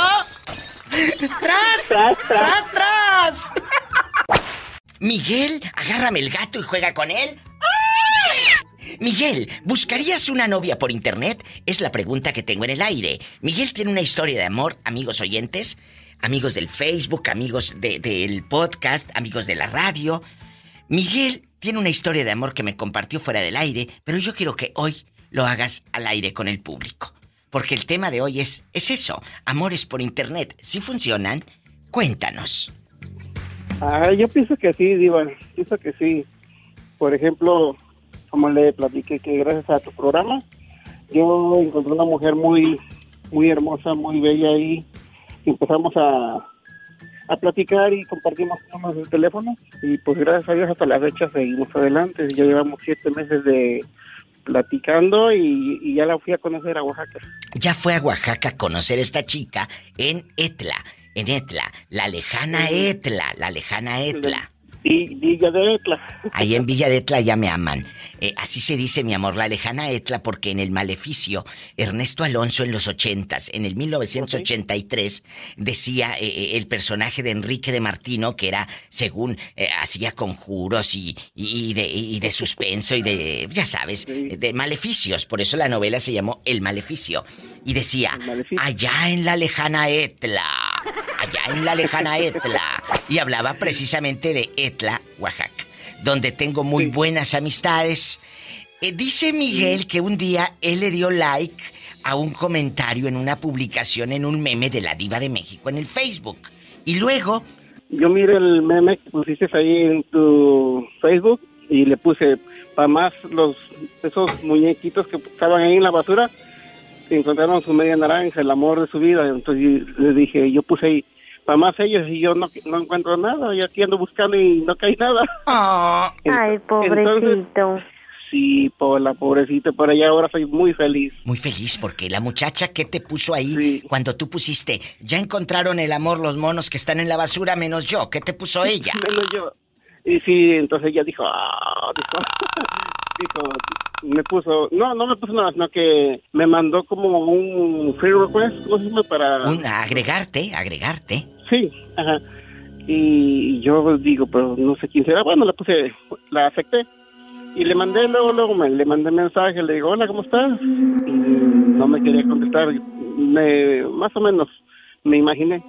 ¡Tras! ¡Tras, tras, tras! Miguel, agárrame el gato y juega con él. Miguel, ¿buscarías una novia por internet? Es la pregunta que tengo en el aire. Miguel tiene una historia de amor, amigos oyentes, amigos del Facebook, amigos de- del podcast, amigos de la radio. Miguel tiene una historia de amor que me compartió fuera del aire, pero yo quiero que hoy lo hagas al aire con el público. Porque el tema de hoy es, es eso, amores por internet. Si funcionan, cuéntanos. Ah, yo pienso que sí, Diva, pienso que sí. Por ejemplo, como le platiqué que gracias a tu programa, yo encontré una mujer muy, muy hermosa, muy bella. Y empezamos a, a platicar y compartimos números de teléfono. Y pues gracias a Dios hasta la fecha seguimos adelante. Ya llevamos siete meses de platicando y, y ya la fui a conocer a Oaxaca. Ya fue a Oaxaca a conocer a esta chica en Etla, en Etla, la lejana Etla, la lejana Etla. Y Villa de Etla. Ahí en Villa de Etla ya me aman. Eh, así se dice, mi amor, la lejana Etla, porque en el Maleficio, Ernesto Alonso en los ochentas, en el 1983, decía eh, eh, el personaje de Enrique de Martino, que era, según, eh, hacía conjuros y, y, de, y de suspenso y de, ya sabes, de maleficios. Por eso la novela se llamó El Maleficio. Y decía, allá en la lejana Etla, allá en la lejana Etla. Y hablaba precisamente de Etla, Oaxaca, donde tengo muy buenas amistades. Eh, dice Miguel que un día él le dio like a un comentario en una publicación en un meme de la diva de México en el Facebook. Y luego, Yo miré el meme que pusiste ahí en tu Facebook y le puse para más los esos muñequitos que estaban ahí en la basura encontraron su media naranja, el amor de su vida. Entonces le dije, yo puse ahí para más ellos y yo no, no encuentro nada. Yo aquí ando buscando y no cae nada. Ay, pobrecito. Sí, por la pobrecita, por allá ahora soy muy feliz. muy feliz porque la muchacha que te puso ahí cuando tú pusiste, ya encontraron el amor los monos que están en la basura menos yo, ¿qué te puso ella? Menos yo. Y sí, entonces ella dijo, ah, dijo, dijo, me puso, no, no me puso nada, sino que me mandó como un free request, ¿cómo se llama? Para... Un agregarte, agregarte. Sí, ajá. Y yo digo, pero no sé quién será. Bueno, le puse, la acepté. Y le mandé, luego, luego me, le mandé mensaje, le digo, hola, ¿cómo estás? Y no me quería contestar. Me, más o menos me imaginé.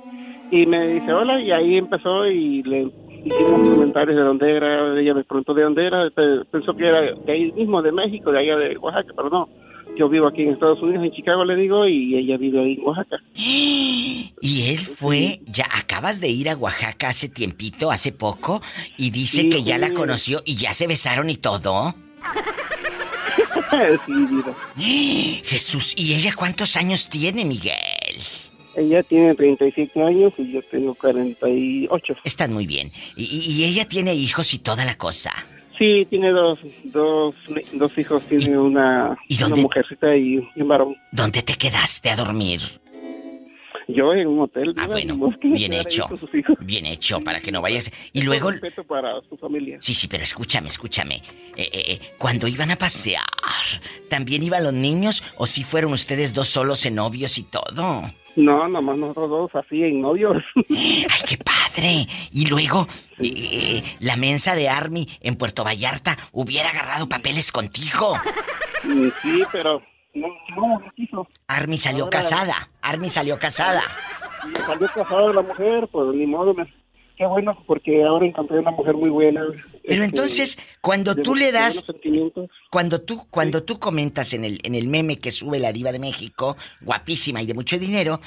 Y me dice, hola, y ahí empezó y le hicimos comentarios de dónde era. Ella me preguntó de dónde era. Pe- Pensó que era de ahí mismo, de México, de allá de Oaxaca, pero no. Yo vivo aquí en Estados Unidos, en Chicago, le digo, y ella vive ahí en Oaxaca. Y él fue, ya acabas de ir a Oaxaca hace tiempito, hace poco, y dice Sí, que ya la sí. conoció y ya se besaron y todo. sí, vida. Jesús, ¿y ella cuántos años tiene, Miguel? Ella tiene 37 años y yo tengo 48. Están muy bien. Y, y- y ella tiene hijos y toda la cosa. Sí, tiene dos, dos, dos hijos, tiene una, una mujercita y un varón. ¿Dónde te quedaste a dormir? Yo en un hotel. Ah, bueno, bien hecho. Bien hecho, para que no vayas. Y luego. respeto para su familia. Sí, sí, pero escúchame, escúchame. Eh, eh, eh, cuando iban a pasear, ¿también iban los niños o si fueron ustedes dos solos en novios y todo? No, nomás nosotros dos así en novios. ¡Ay, qué padre! Y luego, eh, la mensa de Army en Puerto Vallarta hubiera agarrado papeles contigo. Sí, pero no, no, no quiso. Army salió Ahora- casada. Army salió casada. Salió casada la mujer, pues ni modo. me- Qué bueno, porque ahora encontré una mujer muy buena. Pero este, entonces, cuando tú le das, cuando tú, cuando tú comentas en el, en el meme que sube la diva de México, guapísima y de mucho dinero,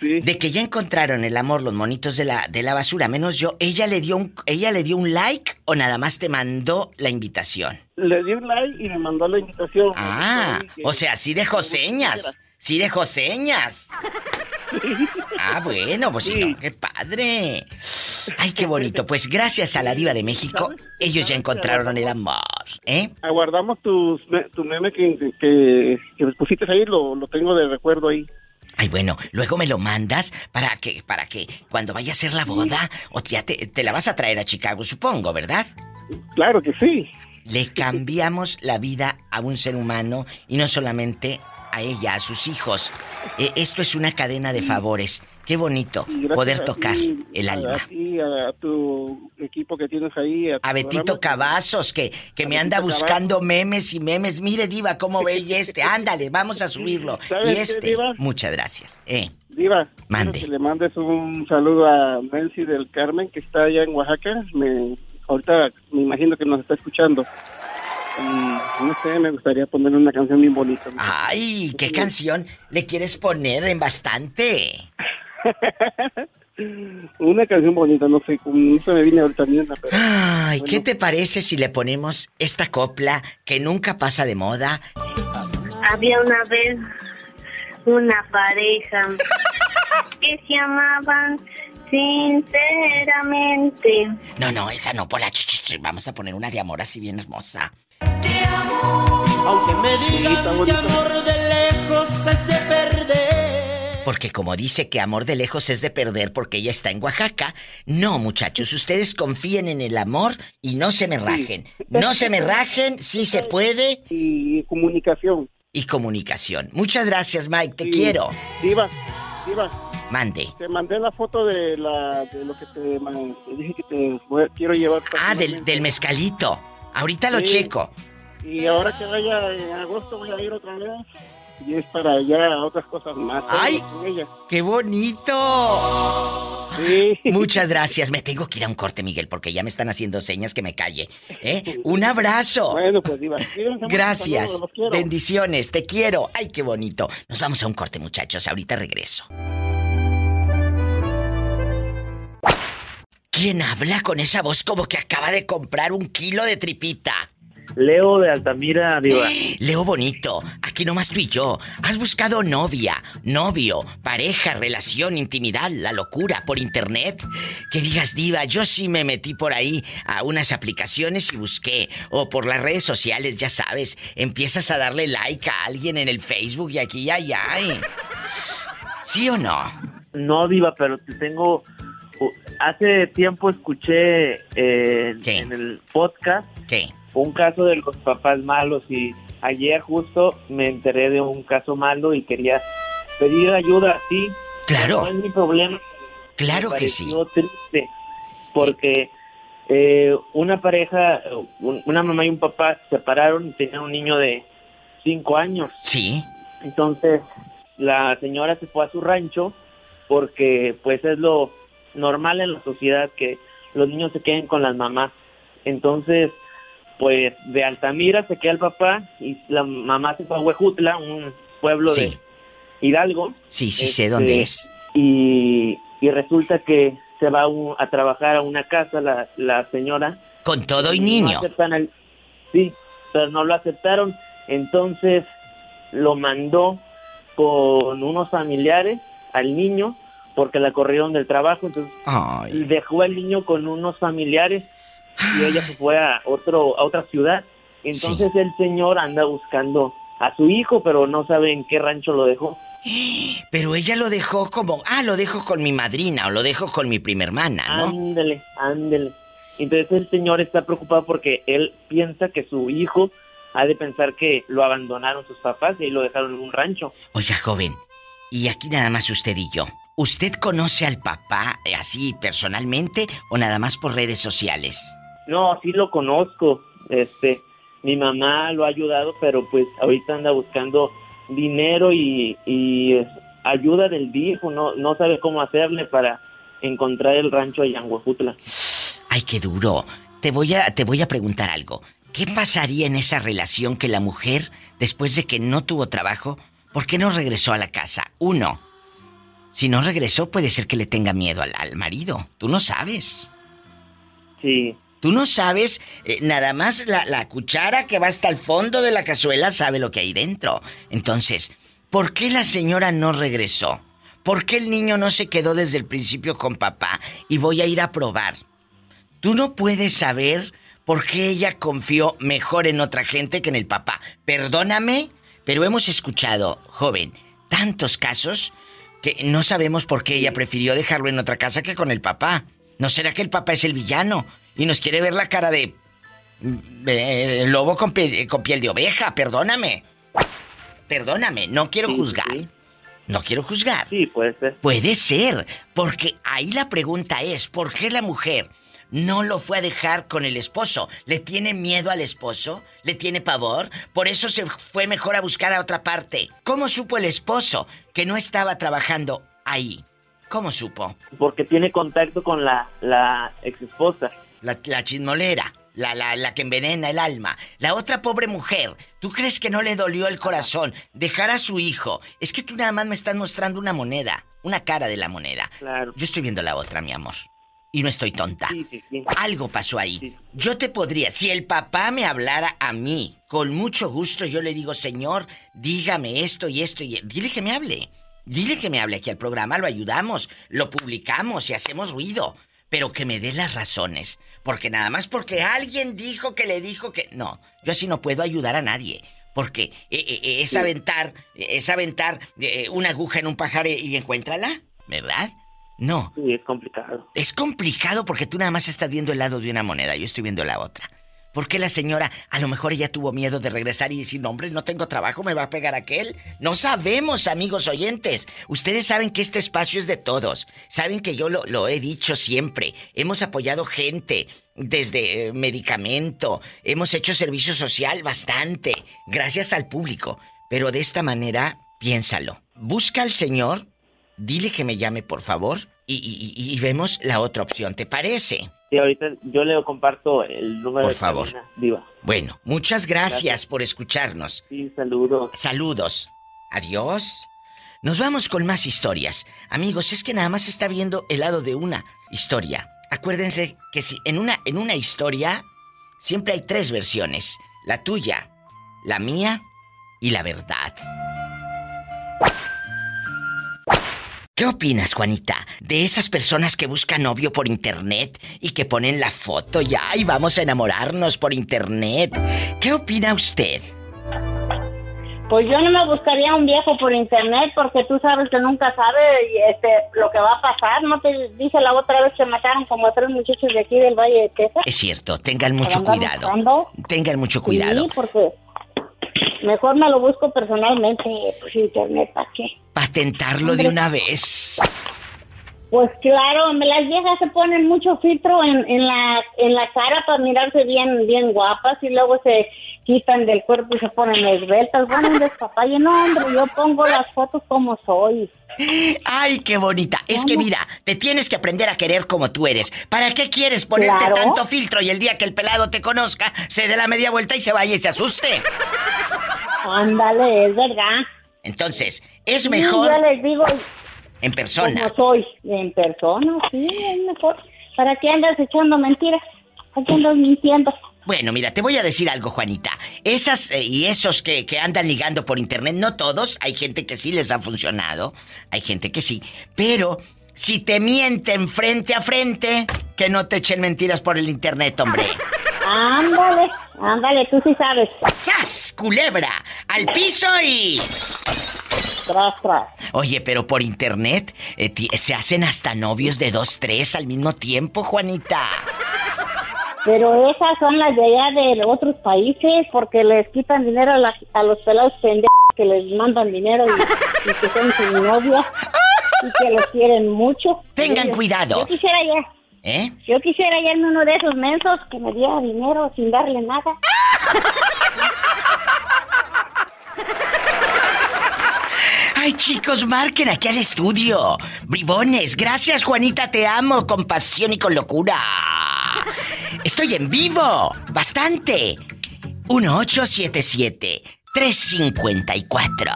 de que ya encontraron el amor los monitos de la, de la basura, menos yo, ella le dio un, ella le dio un like o nada más te mandó la invitación. Le di un like y me mandó la invitación. Ah, o sea, sí dejó señas. Sí dejó señas. Ah, bueno, pues sí, no, qué padre. Ay, qué bonito. Pues gracias a la diva de México, ellos ya encontraron el amor, ¿eh? Aguardamos tus, tu meme que, que, que pusiste ahí, lo, lo tengo de recuerdo ahí. Ay, bueno, luego me lo mandas para que, para que cuando vaya a ser la boda, o ya te, te la vas a traer a Chicago, supongo, ¿verdad? Claro que sí. Le cambiamos la vida a un ser humano y no solamente a ella, a sus hijos. Eh, esto es una cadena de favores. Qué bonito poder tocar ti, el alma. A ti, a, tu equipo que tienes ahí. A, A Betito. Cavazos, que, que me anda buscando memes y memes. Mire, Diva, cómo ve y este. Ándale, vamos a subirlo. ¿Sabes Y qué, este. Diva? Muchas gracias. Eh, Diva, Mande. que le mandes un saludo a Nancy del Carmen, que está allá en Oaxaca. Me, ahorita me imagino que nos está escuchando. Y no sé, me gustaría ponerle una canción bien bonita. Ay, ¿qué canción le quieres poner en bastante? Una canción bonita, no sé, como no se me viene ahorita ni una, pero... Ay, ¿qué te parece si le ponemos esta copla que nunca pasa de moda? Había una vez una pareja que se amaban sinceramente. No, no, esa no, por la Vamos a poner una de amor así bien hermosa. Aunque me digan que amor de lejos es de perder. Porque como dice que amor de lejos es de perder porque ella está en Oaxaca, no, muchachos, ustedes confíen en el amor y no se me rajen. No se me rajen, sí se puede. Y comunicación. Y comunicación. Muchas gracias, Mike, te Sí. quiero. Diva, Diva, Mande. te mandé la foto de, la, de lo que te, man- te dije que te voy- quiero llevar. Ah, del, del mezcalito. Ahorita lo Sí. checo. Y ahora que vaya en agosto voy a ir otra vez. Y es para allá otras cosas más. ¡Ay! con ella. ¡Qué bonito! Muchas gracias. Me tengo que ir a un corte, Miguel, porque ya me están haciendo señas que me calle. ¿Eh? Un abrazo. Bueno, pues Diva. Gracias. saludos. Bendiciones, te quiero. Ay, qué bonito. Nos vamos a un corte, muchachos. Ahorita regreso. ¿Quién habla con esa voz como que acaba de comprar un kilo de tripita? Leo de Altamira, Diva. Leo bonito, aquí nomás tú y yo. ¿Has buscado novia, novio, pareja, relación, intimidad, la locura por internet? Que digas, diva, yo sí me metí por ahí a unas aplicaciones y busqué. O por las redes sociales, ya sabes. Empiezas a darle like a alguien en el Facebook y aquí y allá. ¿eh? ¿Sí o no? No, Diva, pero te tengo. Hace tiempo escuché eh, en el podcast ¿Qué? un caso de los papás malos y ayer justo me enteré de un caso malo y quería pedir ayuda, sí. Claro. No es mi problema. Claro Me que sí. triste. porque eh, una pareja, un- una mamá y un papá se separaron y tenían un niño de cinco años. Sí. Entonces, la señora se fue a su rancho porque pues es lo normal en la sociedad que los niños se queden con las mamás. Entonces, pues de Altamira se queda el papá y la mamá se fue a Huejutla, un pueblo Sí. de Hidalgo. Sí, sí sé Este, dónde es. Y, y resulta que se va a, un- a trabajar a una casa la, la señora. Con todo y niño. aceptan el- sí, pero no lo aceptaron. Entonces lo mandó con unos familiares al niño porque la corrieron del trabajo. Entonces Ay. dejó al niño con unos familiares y ella se fue a otro a otra ciudad. Entonces el señor anda buscando a su hijo, pero no sabe en qué rancho lo dejó. Pero ella lo dejó como, ah, lo dejo con mi madrina o lo dejo con mi prima hermana, ¿no? Ándele, ándele. Entonces el señor está preocupado porque él piensa que su hijo ha de pensar que lo abandonaron sus papás y ahí lo dejaron en un rancho. Oiga, joven, y aquí nada más usted y yo. ¿Usted conoce al papá eh, así personalmente o nada más por redes sociales? No, sí lo conozco. Este, mi mamá lo ha ayudado, pero pues ahorita anda buscando dinero y, ayuda del DIF, no, no sabe cómo hacerle para encontrar el rancho allá en Huejutla. Ay, qué duro. Te voy a te voy a preguntar algo. ¿Qué pasaría en esa relación que la mujer, después de que no tuvo trabajo, ¿por qué no regresó a la casa? Uno, si no regresó puede ser que le tenga miedo al, al marido. Tú no sabes. Sí. Tú no sabes, eh, nada más la, la cuchara que va hasta el fondo de la cazuela sabe lo que hay dentro. Entonces, ¿por qué la señora no regresó? ¿Por qué el niño no se quedó desde el principio con papá? Y voy a ir a probar. Tú no puedes saber por qué ella confió mejor en otra gente que en el papá. Perdóname, pero hemos escuchado, joven, tantos casos que no sabemos por qué ella prefirió dejarlo en otra casa que con el papá. ¿No será que el papá es el villano y nos quiere ver la cara de mm, eh, lobo con piel, con piel de oveja? Perdóname. Perdóname, no quiero juzgar. No quiero juzgar. Sí, puede ser. Puede ser, porque ahí la pregunta es, ¿por qué la mujer no lo fue a dejar con el esposo? ¿Le tiene miedo al esposo? ¿Le tiene pavor? Por eso se fue mejor a buscar a otra parte. ¿Cómo supo el esposo que no estaba trabajando ahí? ¿Cómo supo? Porque tiene contacto con la, la ex esposa. La, la chismolera, la, la, la que envenena el alma. La otra pobre mujer, ¿tú crees que no le dolió el corazón dejar a su hijo? Es que tú nada más me estás mostrando una moneda, una cara de la moneda. Claro. Yo estoy viendo la otra, mi amor. Y no estoy tonta. Sí, sí, sí. Algo pasó ahí. Yo te podría, si el papá me hablara a mí, con mucho gusto yo le digo, señor, dígame esto y esto y... Dile que me hable. Dile que me hable aquí al programa, lo ayudamos, lo publicamos y hacemos ruido. Pero que me dé las razones. Porque nada más porque alguien dijo que le dijo que... No, yo así no puedo ayudar a nadie. Porque eh, eh, eh, es aventar, es aventar una aguja en un pajar y, y encuéntrala, ¿verdad? No. Sí, es complicado. Es complicado porque tú nada más estás viendo el lado de una moneda, yo estoy viendo la otra. ¿Por qué la señora, a lo mejor ella tuvo miedo de regresar y decir, no, hombre, no tengo trabajo, me va a pegar aquel? No sabemos, amigos oyentes. Ustedes saben que este espacio es de todos. Saben que yo lo, lo he dicho siempre. Hemos apoyado gente desde eh, medicamento. Hemos hecho servicio social bastante. Gracias al público. Pero de esta manera, piénsalo. Busca al Señor, dile que me llame, por favor, y, y- vemos la otra opción. ¿Te parece? Sí, ahorita yo le comparto el número Por de favor. cabina, Diva. Bueno, muchas gracias, Gracias. por escucharnos. Sí, saludos. Saludos. Adiós. Nos vamos con más historias. Amigos, es que nada más está viendo el lado de una historia. Acuérdense que si en una, en una historia siempre hay tres versiones. La tuya, la mía y la verdad. ¿Qué opinas, Juanita, de esas personas que buscan novio por internet y que ponen la foto y ay, vamos a enamorarnos por internet? ¿Qué opina usted? Pues yo no me buscaría un viejo por internet porque tú sabes que nunca sabe este, lo que va a pasar. ¿No te dije la otra vez que mataron como a tres muchachos de aquí del Valle de Texas? Es cierto, tengan mucho ¿Para andar cuidado. buscando? Tengan mucho cuidado. Sí, porque mejor me lo busco personalmente por internet. ¿Para qué? Patentarlo de una vez. Pues claro, las viejas se ponen mucho filtro en, en la en la cara para mirarse bien bien guapas y luego se quitan del cuerpo y se ponen esbeltas. Bueno, un despapalle. No, hombre, yo pongo las fotos como soy. Ay, qué bonita. Es que mira, te tienes que aprender a querer como tú eres. ¿Para qué quieres ponerte Claro. tanto filtro y el día que el pelado te conozca, se dé la media vuelta y se vaya y se asuste? Ándale, es verdad. Entonces, es Sí, mejor yo les digo en persona. como soy. En persona, sí, es mejor. ¿Para qué andas echando mentiras? ¿Para qué andas mintiendo? Bueno, mira, te voy a decir algo, Juanita. Esas eh, y esos que, que andan ligando por internet, no todos, hay gente que sí les ha funcionado, hay gente que sí, pero si te mienten frente a frente, que no te echen mentiras por el internet, hombre. Ándale, ándale, tú sí sabes. ¡Sas! Culebra, al piso y... Tras, tras. Oye, pero por internet eh, se hacen hasta novios de dos, tres al mismo tiempo, Juanita. Pero esas son las de allá de otros países porque les quitan dinero a, las- a los pelados pendejos que les mandan dinero y, y que son sus novias y que los quieren mucho. Tengan Yo- cuidado. Yo quisiera ya, ¿Eh? yo quisiera hallarme uno de esos mensos que me diera dinero sin darle nada. Ay, chicos, marquen aquí al estudio. Bribones, gracias, Juanita, te amo con pasión y con locura. Estoy en vivo, bastante. 1877 354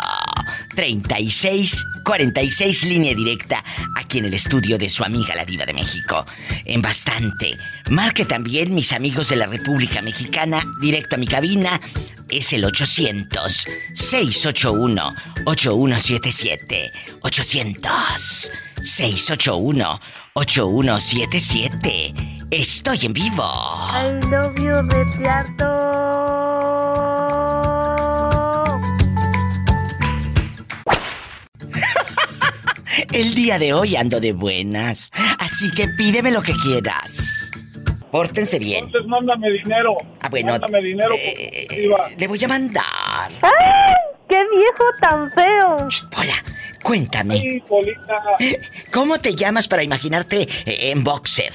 3646 línea directa aquí en el estudio de su amiga la diva de México. En bastante. Marque también mis amigos de la República Mexicana directo a mi cabina. Es el 800 681 8177. 800 681 8177. Estoy en vivo. I love you. El día de hoy ando de buenas, así que pídeme lo que quieras. Pórtense bien. Entonces mándame dinero. Ah, bueno. Mándame dinero. eh, Diva. Le voy a mandar. ¡Ay! ¡Qué viejo tan feo! Hola, cuéntame. Ay, ¿Cómo te llamas para imaginarte eh, en boxer?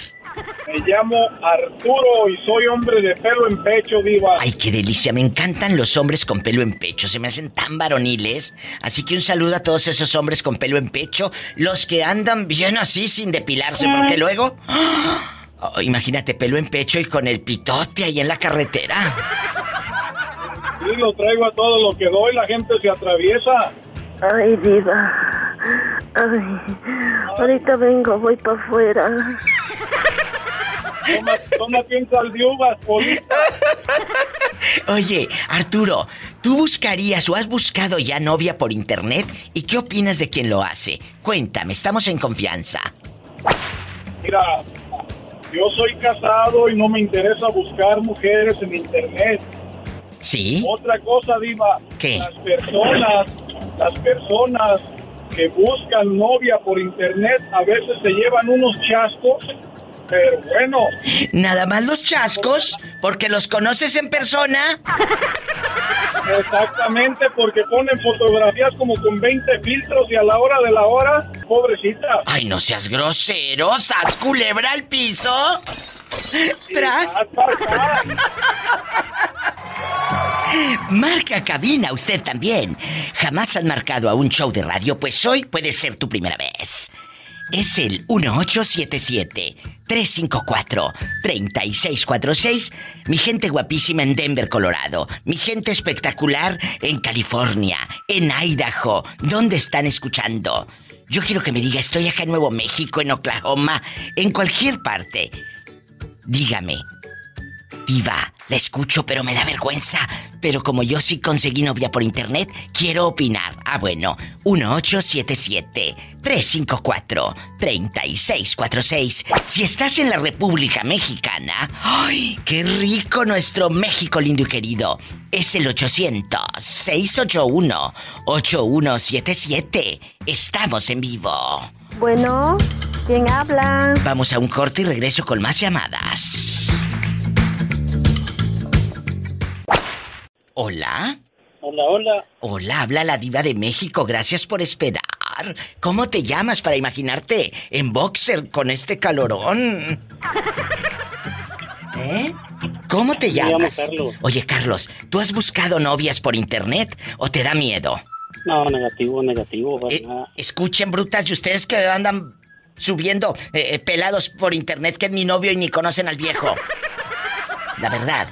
Me llamo Arturo y soy hombre de pelo en pecho, Diva. Ay, qué delicia, me encantan los hombres con pelo en pecho, se me hacen tan varoniles. Así que un saludo a todos esos hombres con pelo en pecho, los que andan bien así sin depilarse, porque luego... Oh, imagínate, pelo en pecho y con el pitote ahí en la carretera. Sí, lo traigo a todo lo que doy, la gente se atraviesa. Ay, diva. Ay, ahorita vengo, voy para afuera. Un sal de uvas, Polita. Oye, Arturo, ¿tú buscarías o has buscado ya novia por internet? ¿Y qué opinas de quien lo hace? Cuéntame, estamos en confianza. Mira, yo soy casado y no me interesa buscar mujeres en internet. ¿Sí? Otra cosa, Diva. ¿Qué? Las personas, las personas que buscan novia por internet a veces se llevan unos chascos, pero bueno. Nada más los chascos, porque los conoces en persona. Exactamente, porque ponen fotografías como con 20 filtros y a la hora de la hora, pobrecita. Ay, no seas grosero, sas culebra al piso. Tras. Marca cabina usted también. ¿Jamás han marcado a un show de radio? Pues hoy puede ser tu primera vez. Es el 1877-354-3646. Mi gente guapísima en Denver, Colorado. Mi gente espectacular en California, en Idaho. ¿Dónde están escuchando? Yo quiero que me diga, estoy acá en Nuevo México, en Oklahoma, en cualquier parte. Dígame, Diva, la escucho, pero me da vergüenza. Pero como yo sí conseguí novia por internet, quiero opinar. Ah, bueno, 1877-354-3646. Si estás en la República Mexicana, ¡ay, qué rico nuestro México lindo y querido! Es el 800-681-8177. Estamos en vivo. Bueno, ¿quién habla? Vamos a un corte y regreso con más llamadas. Hola. Hola, hola. Hola, habla la diva de México. Gracias por esperar. ¿Cómo te llamas para imaginarte en boxer con este calorón? ¿Eh? ¿Cómo te Me llamo llamas? Carlos. Oye, Carlos, ¿tú has buscado novias por internet o te da miedo? No, negativo, negativo. para Eh, nada. escuchen, brutas, y ustedes que andan subiendo eh, eh, pelados por internet que es mi novio y ni conocen al viejo. La verdad.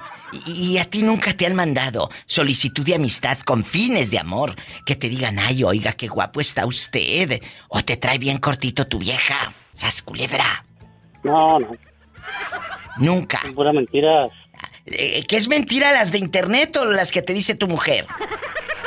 Y, a ti nunca te han mandado solicitud de amistad con fines de amor. Que te digan, ay, oiga, qué guapo está usted. O te trae bien cortito tu vieja. Sas culebra. No, no. Nunca. Pura mentiras. Eh, ¿Qué es mentira las de internet o las que te dice tu mujer?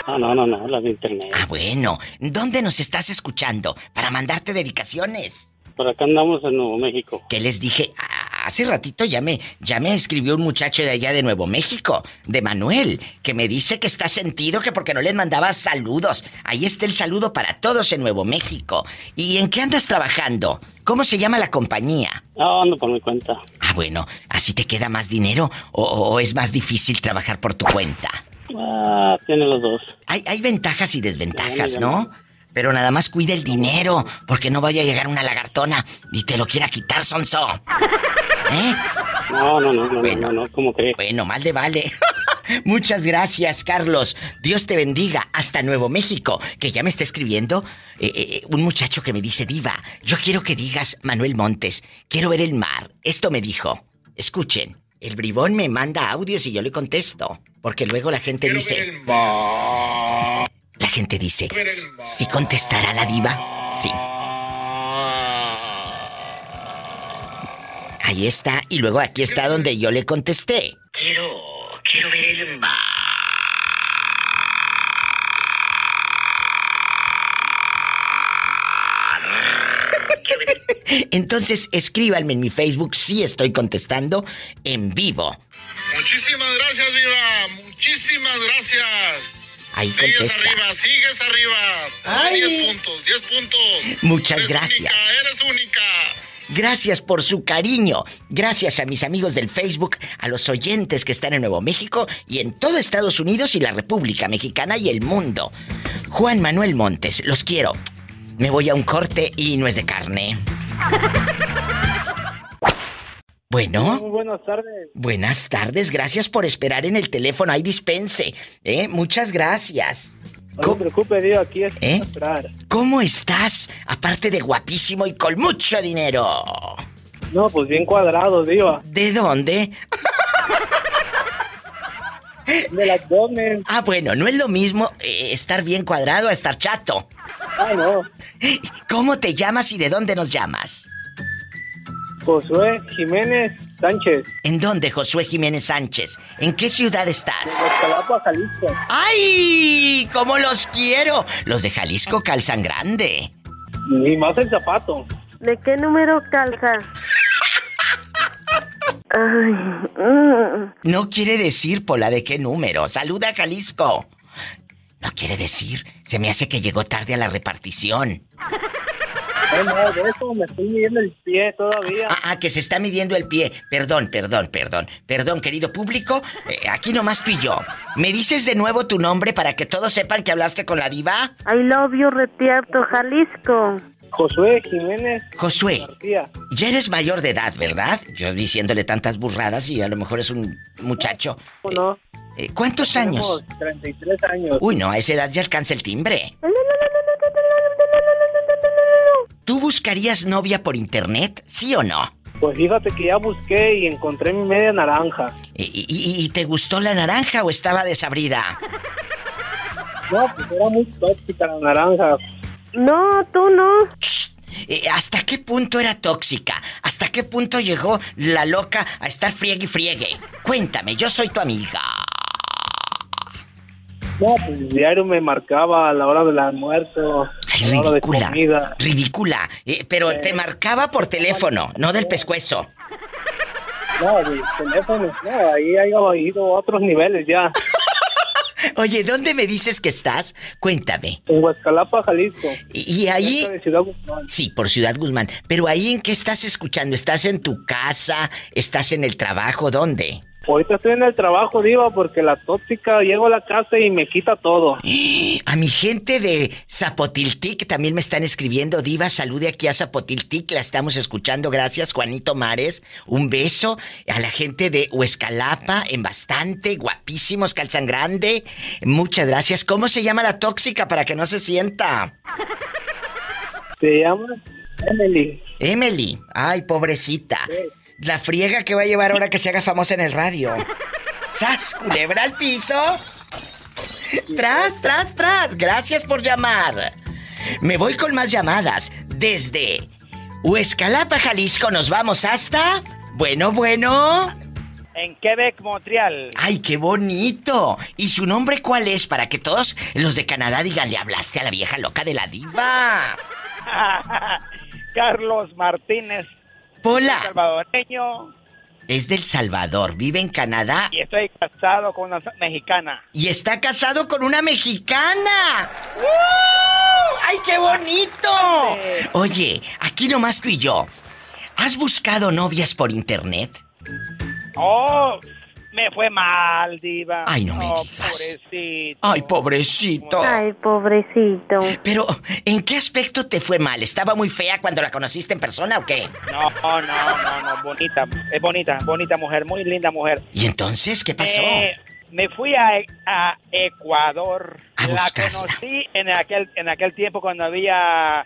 No, no, no, no, las de internet. Ah, bueno. ¿Dónde nos estás escuchando? Para mandarte dedicaciones. Por acá andamos en Nuevo México. que les dije, "Ah, hace ratito ya me, ya me escribió un muchacho de allá de Nuevo México, de Manuel, que me dice que está sentido que porque no les mandaba saludos. Ahí está el saludo para todos en Nuevo México. ¿Y en qué andas trabajando? ¿Cómo se llama la compañía? No, ando por mi cuenta. Ah, bueno, ¿así te queda más dinero o, o es más difícil trabajar por tu cuenta? Ah, tiene los dos. Hay, hay ventajas y desventajas, ¿no? Pero nada más cuida el dinero, porque no vaya a llegar una lagartona y te lo quiera quitar, sonso. ¿Eh? No, no, no, no, no, no, ¿cómo crees? Bueno, mal de vale. Muchas gracias, Carlos. Dios te bendiga hasta Nuevo México, que ya me está escribiendo eh, eh, un muchacho que me dice, Diva, yo quiero que digas, Manuel Montes, quiero ver el mar. Esto me dijo. Escuchen, el bribón me manda audios y yo le contesto, porque luego la gente dice... La gente dice, ¿sí contestará la diva? Sí. Ahí está, y luego aquí está donde yo le contesté. Quiero, quiero ver el mar. Entonces, escríbanme en mi Facebook si estoy contestando en vivo. Muchísimas gracias, Viva. Muchísimas gracias. Ahí sigues contesta. arriba, sigues arriba. Ay. 10 puntos, 10 puntos. Muchas Eres gracias. Única, eres única. Gracias por su cariño. Gracias a mis amigos del Facebook, a los oyentes que están en Nuevo México y en todo Estados Unidos y la República Mexicana y el mundo. Juan Manuel Montes, los quiero. Me voy a un corte y no es de carne. Bueno, Muy buenas tardes. buenas tardes. Gracias por esperar en el teléfono. Ahí dispense. ¿eh? Muchas gracias. No se preocupe, Dios, aquí es ¿Eh? esperar. ¿Cómo estás? Aparte de guapísimo y con mucho dinero. No, pues bien cuadrado, Diva. ¿De dónde? Del abdomen. Ah, bueno, no es lo mismo eh, estar bien cuadrado a estar chato. Ah, no. ¿Cómo te llamas y de dónde nos llamas? Josué Jiménez Sánchez. ¿En dónde, Josué Jiménez Sánchez? ¿En qué ciudad estás? Escalapa, Jalisco. ¡Ay! ¿Cómo los quiero? Los de Jalisco calzan grande. Ni más el zapato. ¿De qué número calza? Ay, mm. No quiere decir, Pola, de qué número. Saluda a Jalisco. No quiere decir. Se me hace que llegó tarde a la repartición. No, no, de eso me estoy midiendo el pie todavía. Ah, ah, que se está midiendo el pie. Perdón, perdón, perdón. Perdón, querido público. Eh, aquí nomás tú y yo. ¿Me dices de nuevo tu nombre para que todos sepan que hablaste con la diva? I love you, Retierto, Jalisco. Josué Jiménez Josué, García. ya eres mayor de edad, ¿verdad? Yo diciéndole tantas burradas y a lo mejor es un muchacho. No, Eh, ¿Cuántos años? tenemos 33 años. Uy, no, a esa edad ya alcanza el timbre. ¿Tú buscarías novia por internet, sí o no? Pues fíjate que ya busqué y encontré mi media naranja. ¿Y, y- y te gustó la naranja o estaba desabrida? No, pues era muy tóxica la naranja. No, tú no. Eh, ¿Hasta qué punto era tóxica? ¿Hasta qué punto llegó la loca a estar friegue y friegue? Cuéntame, yo soy tu amiga. No, pues diario me marcaba a la hora del almuerzo, Ridícula. Ridícula. Eh, pero te marcaba por teléfono, no del pescuezo. No, del teléfono, no, ahí ha ido a otros niveles ya. Oye, ¿dónde me dices que estás? Cuéntame. En Huescalapa, Jalisco. Y, y ahí... Cerca de Ciudad Guzmán. Sí, por Ciudad Guzmán. Pero ahí en qué estás escuchando? ¿Estás en tu casa? ¿Estás en el trabajo? ¿Dónde? Ahorita estoy en el trabajo, Diva, porque la tóxica llego a la casa y me quita todo. A mi gente de Zapotiltic también me están escribiendo. Diva, salude aquí a Zapotiltic. La estamos escuchando. Gracias, Juanito Mares. Un beso. A la gente de Huescalapa, en bastante. Guapísimos, calzan grande. Muchas gracias. ¿Cómo se llama la tóxica para que no se sienta? Se llama Emily. Emily. Ay, pobrecita. La friega que va a llevar ahora que se haga famosa en el radio. ¡Sas! Culebra al piso. Tras, tras, tras. Gracias por llamar. Me voy con más llamadas. Desde Huescalapa, Jalisco, nos vamos hasta. Bueno, bueno. En Quebec, Montreal. ¡Ay, qué bonito! ¿Y su nombre cuál es? Para que todos los de Canadá digan, le hablaste a la vieja loca de la diva. Carlos Martínez. Pola. Salvadoreño. Es del Salvador, vive en Canadá Y estoy casado con una mexicana. y está casado con una mexicana. ¡Uh! ¡Ay, qué bonito! Oye, aquí nomás tú y yo. ¿Has buscado novias por internet? Oh, me fue mal, diva. Ay, no me Oh, digas. pobrecito. Ay, pobrecito. Ay, pobrecito. Pero, ¿en qué aspecto te fue mal? ¿Estaba muy fea cuando la conociste en persona o qué? No, no, no, no, bonita, es bonita, bonita mujer, muy linda mujer. ¿Y entonces qué pasó? Eh, me fui a, a Ecuador. A la buscarla. conocí en aquel, en aquel tiempo cuando había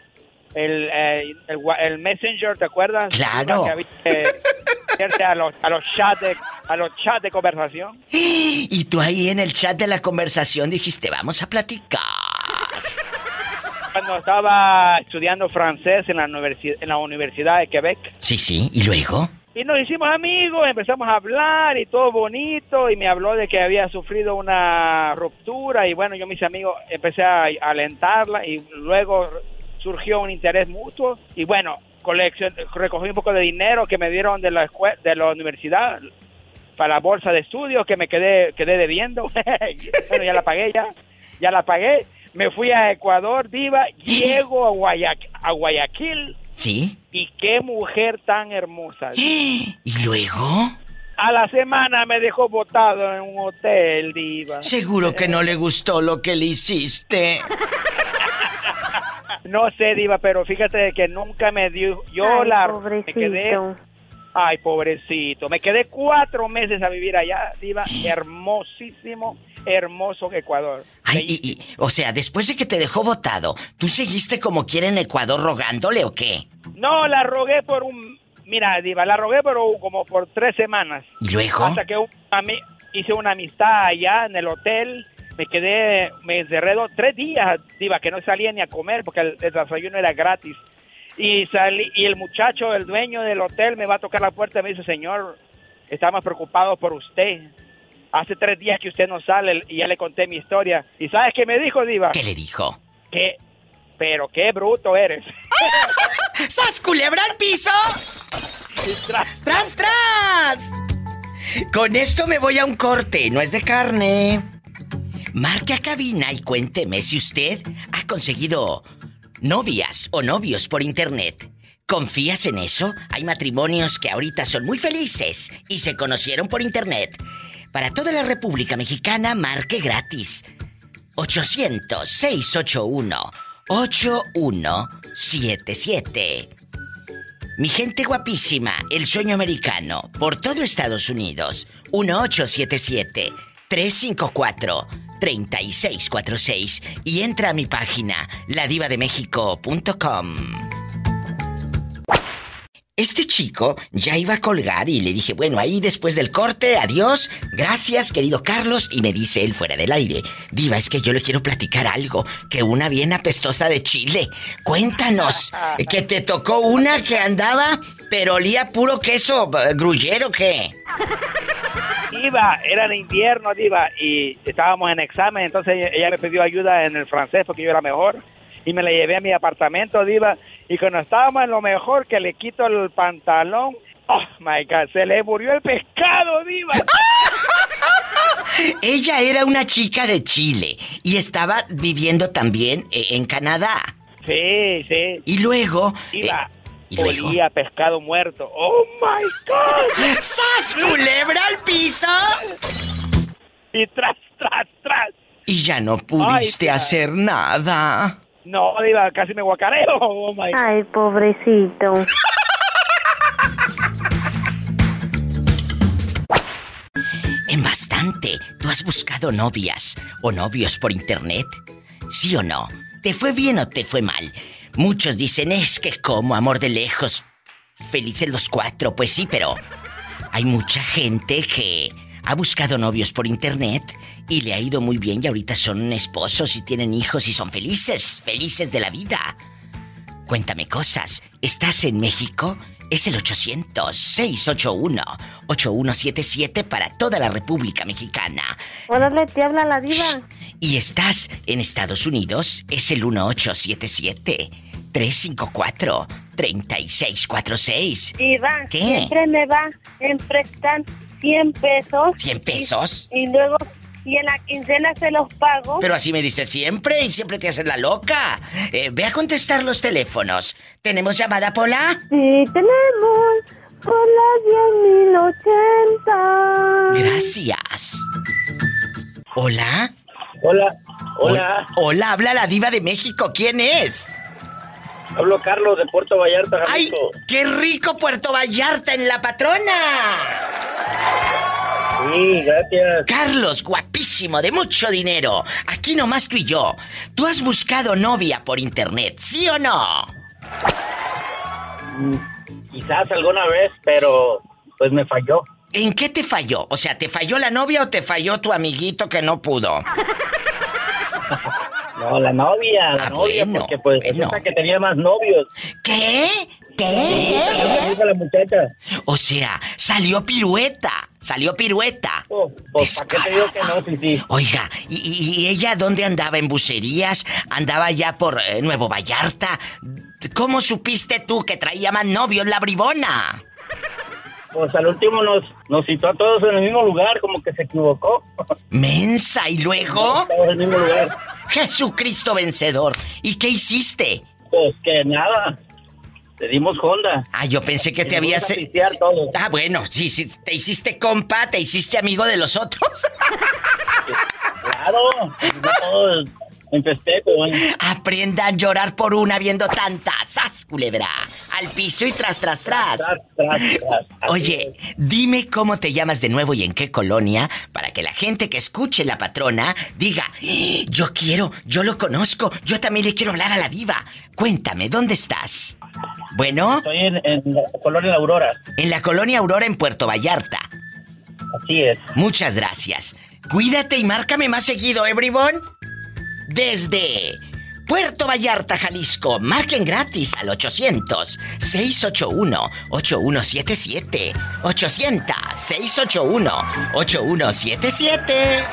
el, eh, el, Messenger, ¿te acuerdas? Claro. Que había, eh, a los, a los chats de, a los chats de conversación. Y tú ahí en el chat de la conversación dijiste, vamos a platicar. Cuando estaba estudiando francés en la, universi- en la Universidad de Quebec. Sí, sí, ¿y luego? Y nos hicimos amigos, empezamos a hablar y todo bonito y me habló de que había sufrido una ruptura y bueno, yo mis amigos empecé a alentarla y luego surgió un interés mutuo y bueno, coleccion- recogí un poco de dinero que me dieron de la de la universidad para la bolsa de estudios que me quedé quedé debiendo. bueno, ya la pagué ya, ya la pagué. Me fui a Ecuador, diva, llego a Guayaquil ¿Sí? y qué mujer tan hermosa. ¿Y luego? A la semana me dejó botado en un hotel, diva. Seguro que no le gustó lo que le hiciste. No sé, diva, pero fíjate que nunca me dio... Yo Ay, la... pobrecito. Me quedé... Ay, pobrecito. Me quedé cuatro meses a vivir allá, diva. Hermosísimo, hermoso Ecuador. Ay, y, y- o sea, después de que te dejó botado, ¿tú seguiste como quiera en Ecuador rogándole o qué? No, la rogué por un... Mira, diva, la rogué por un- como por tres semanas. ¿Y luego? Hasta que un- a mí hice una amistad allá en el hotel. Me quedé, me encerré dos, tres días, diva, que no salía ni a comer porque el, el desayuno era gratis. Y salí, y el muchacho, el dueño del hotel, me va a tocar la puerta y me dice, señor, estamos preocupados por usted. Hace tres días que usted no sale y ya le conté mi historia. ¿Y sabes qué me dijo, diva? ¿Qué le dijo? Que, pero qué bruto eres. ¡Sas culebra al piso! ¡Tras, tras! Con esto me voy a un corte, no es de carne. Marque a cabina y cuénteme si usted ha conseguido novias o novios por internet. ¿Confías en eso? Hay matrimonios que ahorita son muy felices y se conocieron por internet. Para toda la República Mexicana, marque gratis. 800-681-8177. Mi gente guapísima, el sueño americano, por todo Estados Unidos. 1877-354-3646. Y entra a mi página, ladivademéxico.com. Este chico ya iba a colgar y le dije, bueno, ahí después del corte, adiós, gracias querido Carlos, y me dice él fuera del aire, Diva, es que yo le quiero platicar algo, que una bien apestosa de Chile, cuéntanos, que te tocó una que andaba, pero olía puro queso, eh, gruyero, ¿qué? Diva, era de invierno, Diva, y estábamos en examen, entonces ella, ella me pidió ayuda en el francés porque yo era mejor, y me la llevé a mi apartamento, Diva, y cuando estábamos en lo mejor, que le quito el pantalón, oh my God, se le murió el pescado, Diva. Ella era una chica de Chile y estaba viviendo también eh, en Canadá. Sí, sí. Y luego... Diva, eh, luego? Olía pescado muerto. ¡Oh, my God! ¡Sas, culebra al piso! Y tras, tras, tras. Y ya no pudiste hacer nada. No, Diva, casi me guacareo. Oh, my. Ay, pobrecito. En bastante, ¿tú has buscado novias o novios por internet? ¿Sí o no? ¿Te fue bien o te fue mal? Muchos dicen, es que como amor de lejos. Felices los cuatro, pues sí, pero hay mucha gente que ha buscado novios por internet y le ha ido muy bien y ahorita son esposos y tienen hijos y son felices, felices de la vida. Cuéntame cosas. ¿Estás en México? Es el 800-681-8177 para toda la República Mexicana. Órale, te habla la diva. ¿Y estás en Estados Unidos? Es el 1877-354-3646. Diva, ¿Qué? siempre me va en prestar 100 pesos. ¿100 pesos? Y, y luego, y en la quincena se los pago. Pero así me dices siempre y siempre te haces la loca. Eh, ve a contestar los teléfonos. ¿Tenemos llamada, Pola? Sí, tenemos por las 10.080. Gracias. ¿Hola? Hola, hola. Hola, habla la diva de México. ¿Quién es? Hablo Carlos de Puerto Vallarta, ¡Ay, Jalisco. qué rico Puerto Vallarta en la patrona! Sí, gracias. Carlos, guapísimo, de mucho dinero. Aquí nomás tú y yo. ¿Tú has buscado novia por internet, sí o no? Mm, Quizás alguna vez, pero pues me falló. ¿En qué te falló? O sea, ¿te falló la novia o te falló tu amiguito que no pudo? No, la novia, la Ah, novia, bueno, porque pues bueno. que tenía más novios. ¿Qué? ¿Qué? ¿Qué? Dijo la muchacha. O sea, salió pirueta. Salió pirueta. Pues, ¿para qué te digo que no? Sí, sí. Oiga, ¿y, y- y ella dónde andaba? ¿En bucerías? ¿Andaba ya por eh, Nuevo Vallarta? ¿Cómo supiste tú que traía más novios la bribona? Pues al último nos, nos citó a todos en el mismo lugar, como que se equivocó. Mensa, ¿y luego? Todos en el mismo lugar. Jesucristo vencedor. ¿Y qué hiciste? Pues que nada. Le dimos Honda. Ah, yo pensé que te nos habías... a todos. Ah, bueno, sí, sí, te hiciste compa, te hiciste amigo de los otros. Claro. no todos en festejo. ¿eh? Aprendan a llorar por una viendo tantas. ¡Sas, culebra! Al piso y tras, tras, tras. Tras, tras, tras. Oye, dime cómo te llamas de nuevo y en qué colonia para que la gente que escuche la patrona diga, "Eh, yo quiero, yo lo conozco, yo también le quiero hablar a la diva. Cuéntame, ¿dónde estás? Bueno, Estoy en, en la colonia Aurora. en la colonia Aurora en Puerto Vallarta. Así es. Muchas gracias. Cuídate y márcame más seguido, everyone. Desde Puerto Vallarta, Jalisco, marquen gratis al 800-681-8177. 800-681-8177.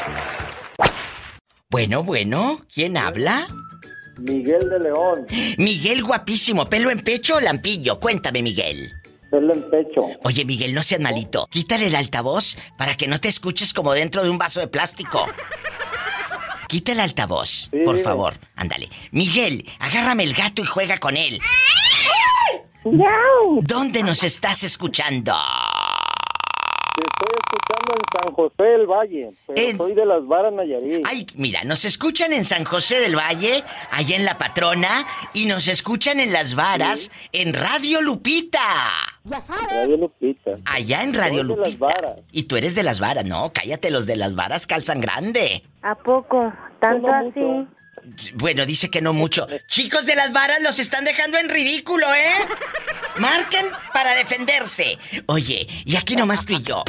Bueno, bueno, ¿quién habla? Miguel de León, Miguel guapísimo, pelo en pecho o lampillo. Cuéntame, Miguel. pelo en pecho. Oye, Miguel, no seas malito. Quítale el altavoz para que no te escuches como dentro de un vaso de plástico. Quita el altavoz, por dime. favor. Ándale. Miguel, agárrame el gato y juega con él. ¿Dónde nos estás escuchando? Te estoy escuchando en San José del Valle, pero soy de las Varas Nayarit. Ay, mira, nos escuchan en San José del Valle, allá en La Patrona, y nos escuchan en Las Varas, en Radio Lupita. Ya Radio Lupita. Allá en Radio Soy de Lupita. las Varas. Y tú eres de Las Varas, no, cállate, los de Las Varas calzan grande. ¿A poco? ¿Tanto así? Bueno, dice que no mucho. Chicos de las varas los están dejando en ridículo, ¿eh? Marquen para defenderse. Oye, y aquí nomás tú y yo.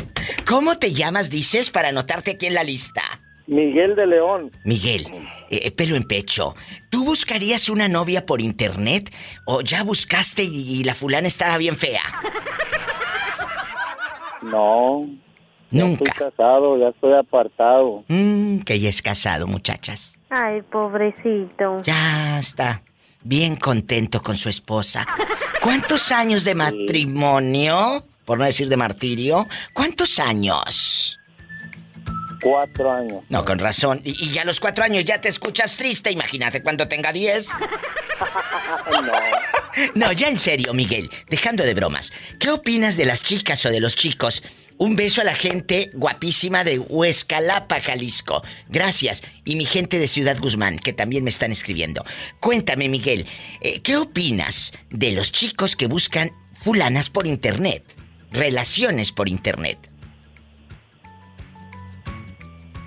¿Cómo te llamas, dices, para anotarte aquí en la lista? Miguel de León. Miguel, eh, pelo en pecho. ¿Tú buscarías una novia por internet o ya buscaste y, y la fulana estaba bien fea? No. ya Nunca. Estoy casado, ya estoy apartado. Mmm, que ya es casado, muchachas. Ay, pobrecito. Ya está. Bien contento con su esposa. ¿Cuántos años de matrimonio? Por no decir de martirio. ¿Cuántos años? Cuatro años. No, con razón. Y, y ya a los cuatro años ya te escuchas triste. Imagínate cuando tenga diez. no. No, ya en serio, Miguel, dejando de bromas. ¿Qué opinas de las chicas o de los chicos? Un beso a la gente guapísima de Huescalapa, Jalisco. Gracias. Y mi gente de Ciudad Guzmán, que también me están escribiendo. Cuéntame, Miguel, eh, ¿qué opinas de los chicos que buscan fulanas por internet? Relaciones por internet.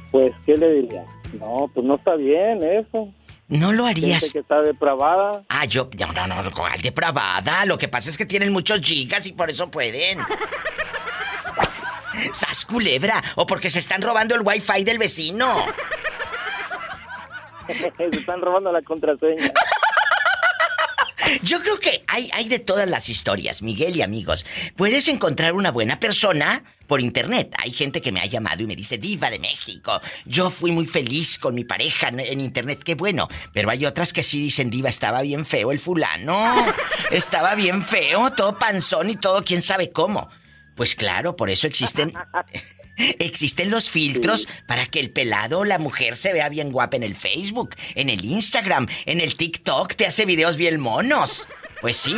Pues, ¿qué le diría? No, pues no está bien eso. ¿No lo Gente harías? que está depravada. Ah, yo. No, no, no, ¿cuál depravada? Lo que pasa es que tienen muchos gigas y por eso pueden. ¡Sas culebra! O porque se están robando el wifi del vecino. Se están robando la contraseña. Yo creo que hay, hay de todas las historias, Miguel y amigos. Puedes encontrar una buena persona por internet. Hay gente que me ha llamado y me dice, Diva de México, yo fui muy feliz con mi pareja en, en internet, qué bueno. Pero hay otras que sí dicen, Diva, estaba bien feo el fulano. Estaba bien feo, todo panzón y todo, quién sabe cómo. Pues claro, por eso existen. Existen los filtros para que el pelado o la mujer se vea bien guapa en el Facebook, en el Instagram, en el TikTok, te hace videos bien monos. Pues sí,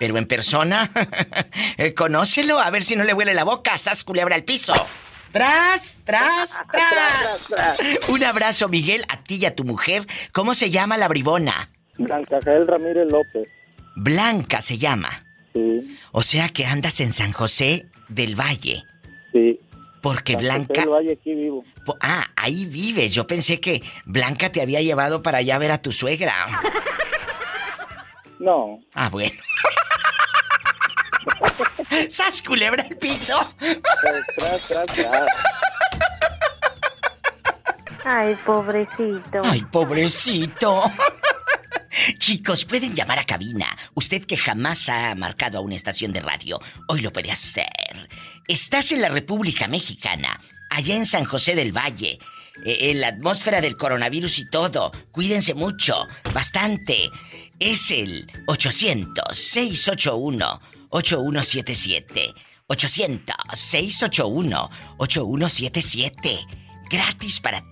pero en persona, eh, conócelo, a ver si no le huele la boca, sas culebra al piso. Tras, tras, tras. Un abrazo, Miguel, a ti y a tu mujer. ¿Cómo se llama la bribona? Blanca Jael Ramírez López. Blanca se llama. Sí, O sea que andas en San José del Valle. sí. Porque San José Blanca... del Valle, aquí vivo. Ah, ahí vives. Yo pensé que Blanca te había llevado para allá a ver a tu suegra. No. Ah, bueno. ¡Sas culebra el piso! Tras, tras, tras. Ay, pobrecito. ¡Ay, pobrecito! Chicos, pueden llamar a cabina. Usted que jamás ha marcado a una estación de radio, hoy lo puede hacer. Estás en la República Mexicana, allá en San José del Valle. eh, en la atmósfera del coronavirus y todo. Cuídense mucho, bastante. Es el 800-681-8177. 800-681-8177. Gratis para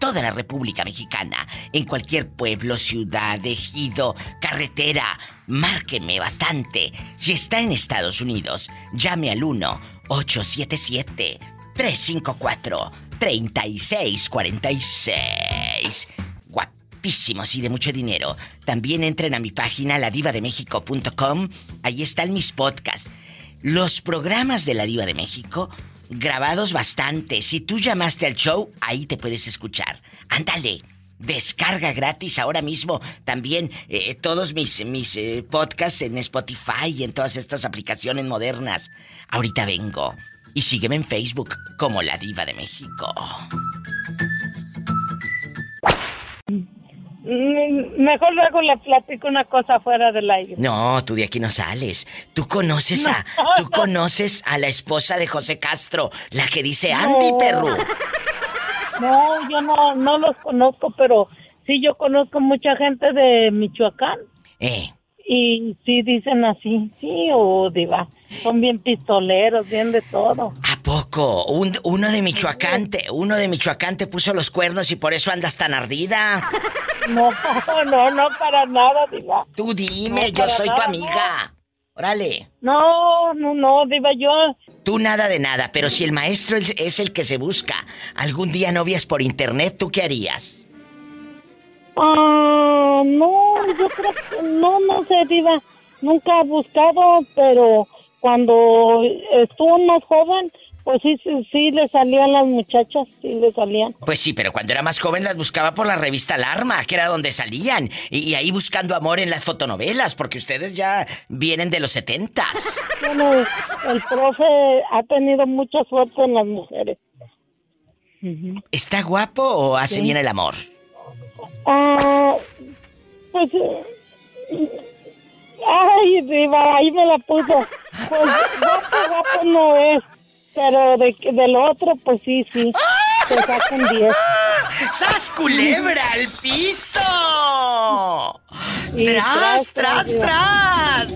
toda la República Mexicana, en cualquier pueblo, ciudad, ejido, carretera. Márqueme bastante. Si está en Estados Unidos, llame al 1-877-354-3646. Guapísimos y de mucho dinero. También entren a mi página ladivademexico.com. Ahí están mis podcasts. Los programas de la Diva de México grabados bastante. Si tú llamaste al show, ahí te puedes escuchar. Ándale. Descarga gratis ahora mismo también eh, todos mis, mis eh, podcasts en Spotify y en todas estas aplicaciones modernas. Ahorita vengo. Y sígueme en Facebook como La Diva de México. Mm, Mejor luego le platico una cosa fuera del aire. No, tú de aquí no sales. Tú conoces a. Tú conoces a la esposa de José Castro, la que dice Andy No. Perru. No, yo no, no los conozco, pero sí yo conozco mucha gente de Michoacán Eh, y sí dicen así, sí o diva, son bien pistoleros, bien de todo. ¿a poco? Un- uno de Michoacán, te- uno de Michoacán te puso los cuernos y por eso andas tan ardida. No, no, no para nada, diva. Tú dime, No, yo soy tu amiga. Órale. No, no, no, diva, yo Tú nada de nada, pero si el maestro es, es el que se busca algún día novias por internet, ¿tú qué harías? Ah, no, yo creo que no, no sé, Diva. Nunca he buscado, pero cuando estuvo más joven, pues sí, sí, sí le salían las muchachas, sí le salían. Pues sí, pero cuando era más joven las buscaba por la revista Alarma, que era donde salían. Y, y ahí buscando amor en las fotonovelas, porque ustedes ya vienen de los setentas. Bueno, el profe ha tenido mucha suerte en las mujeres. ¿Está guapo o hace Sí. bien el amor? Ah, pues... eh, Ay, Diva, ahí me la puso. Pues guapo, guapo no es, pero de, de lo otro, pues sí, sí. Te saca un 10. ¡Sas culebra al piso! ¡Tras, tras, tras, tras, tras!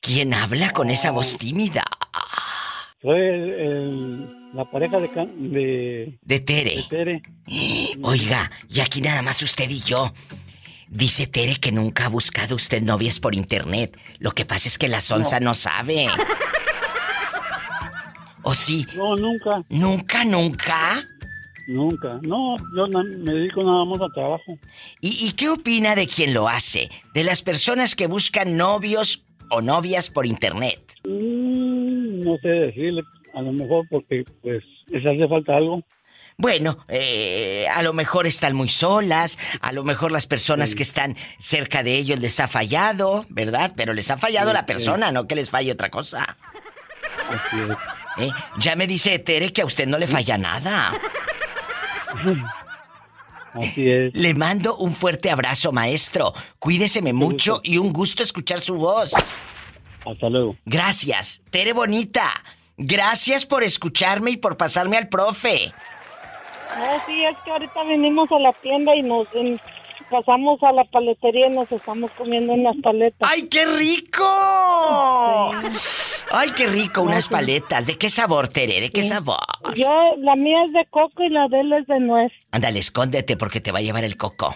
¿Quién habla con esa voz tímida? Soy el- el- la pareja de, de, De Tere. de Tere. Oiga, y aquí nada más usted y yo. Dice Tere que nunca ha buscado usted novias por internet. Lo que pasa es que la sonza no, sabe. ¿O sí? No, nunca. ¿Nunca, nunca? Nunca. No, yo me dedico nada más al trabajo. ¿Y, y qué opina de quien lo hace? De las personas que buscan novios o novias por internet. Mm, no sé decirle, a lo mejor porque pues les hace falta algo. Bueno, eh, a lo mejor están muy solas, a lo mejor las personas que están cerca de ellos les ha fallado, ¿verdad? Pero les ha fallado Sí, la sí. persona, no que les falle otra cosa. Así es. ¿Eh? Ya me dice Tere que a usted no le falla nada. Así es. Le mando un fuerte abrazo, maestro. Cuídeseme mucho y un gusto escuchar su voz. Hasta luego. Gracias, Tere Bonita. Gracias por escucharme y por pasarme al profe. No, sí, es que ahorita vinimos a la tienda y nos pasamos a la paletería y nos estamos comiendo unas paletas. ¡Ay, qué rico! Ay, qué rico, unas paletas. ¿De qué sabor, Tere? ¿De qué Sí. sabor? Yo, la mía es de coco y la de él es de nuez. Ándale, escóndete porque te va a llevar el coco.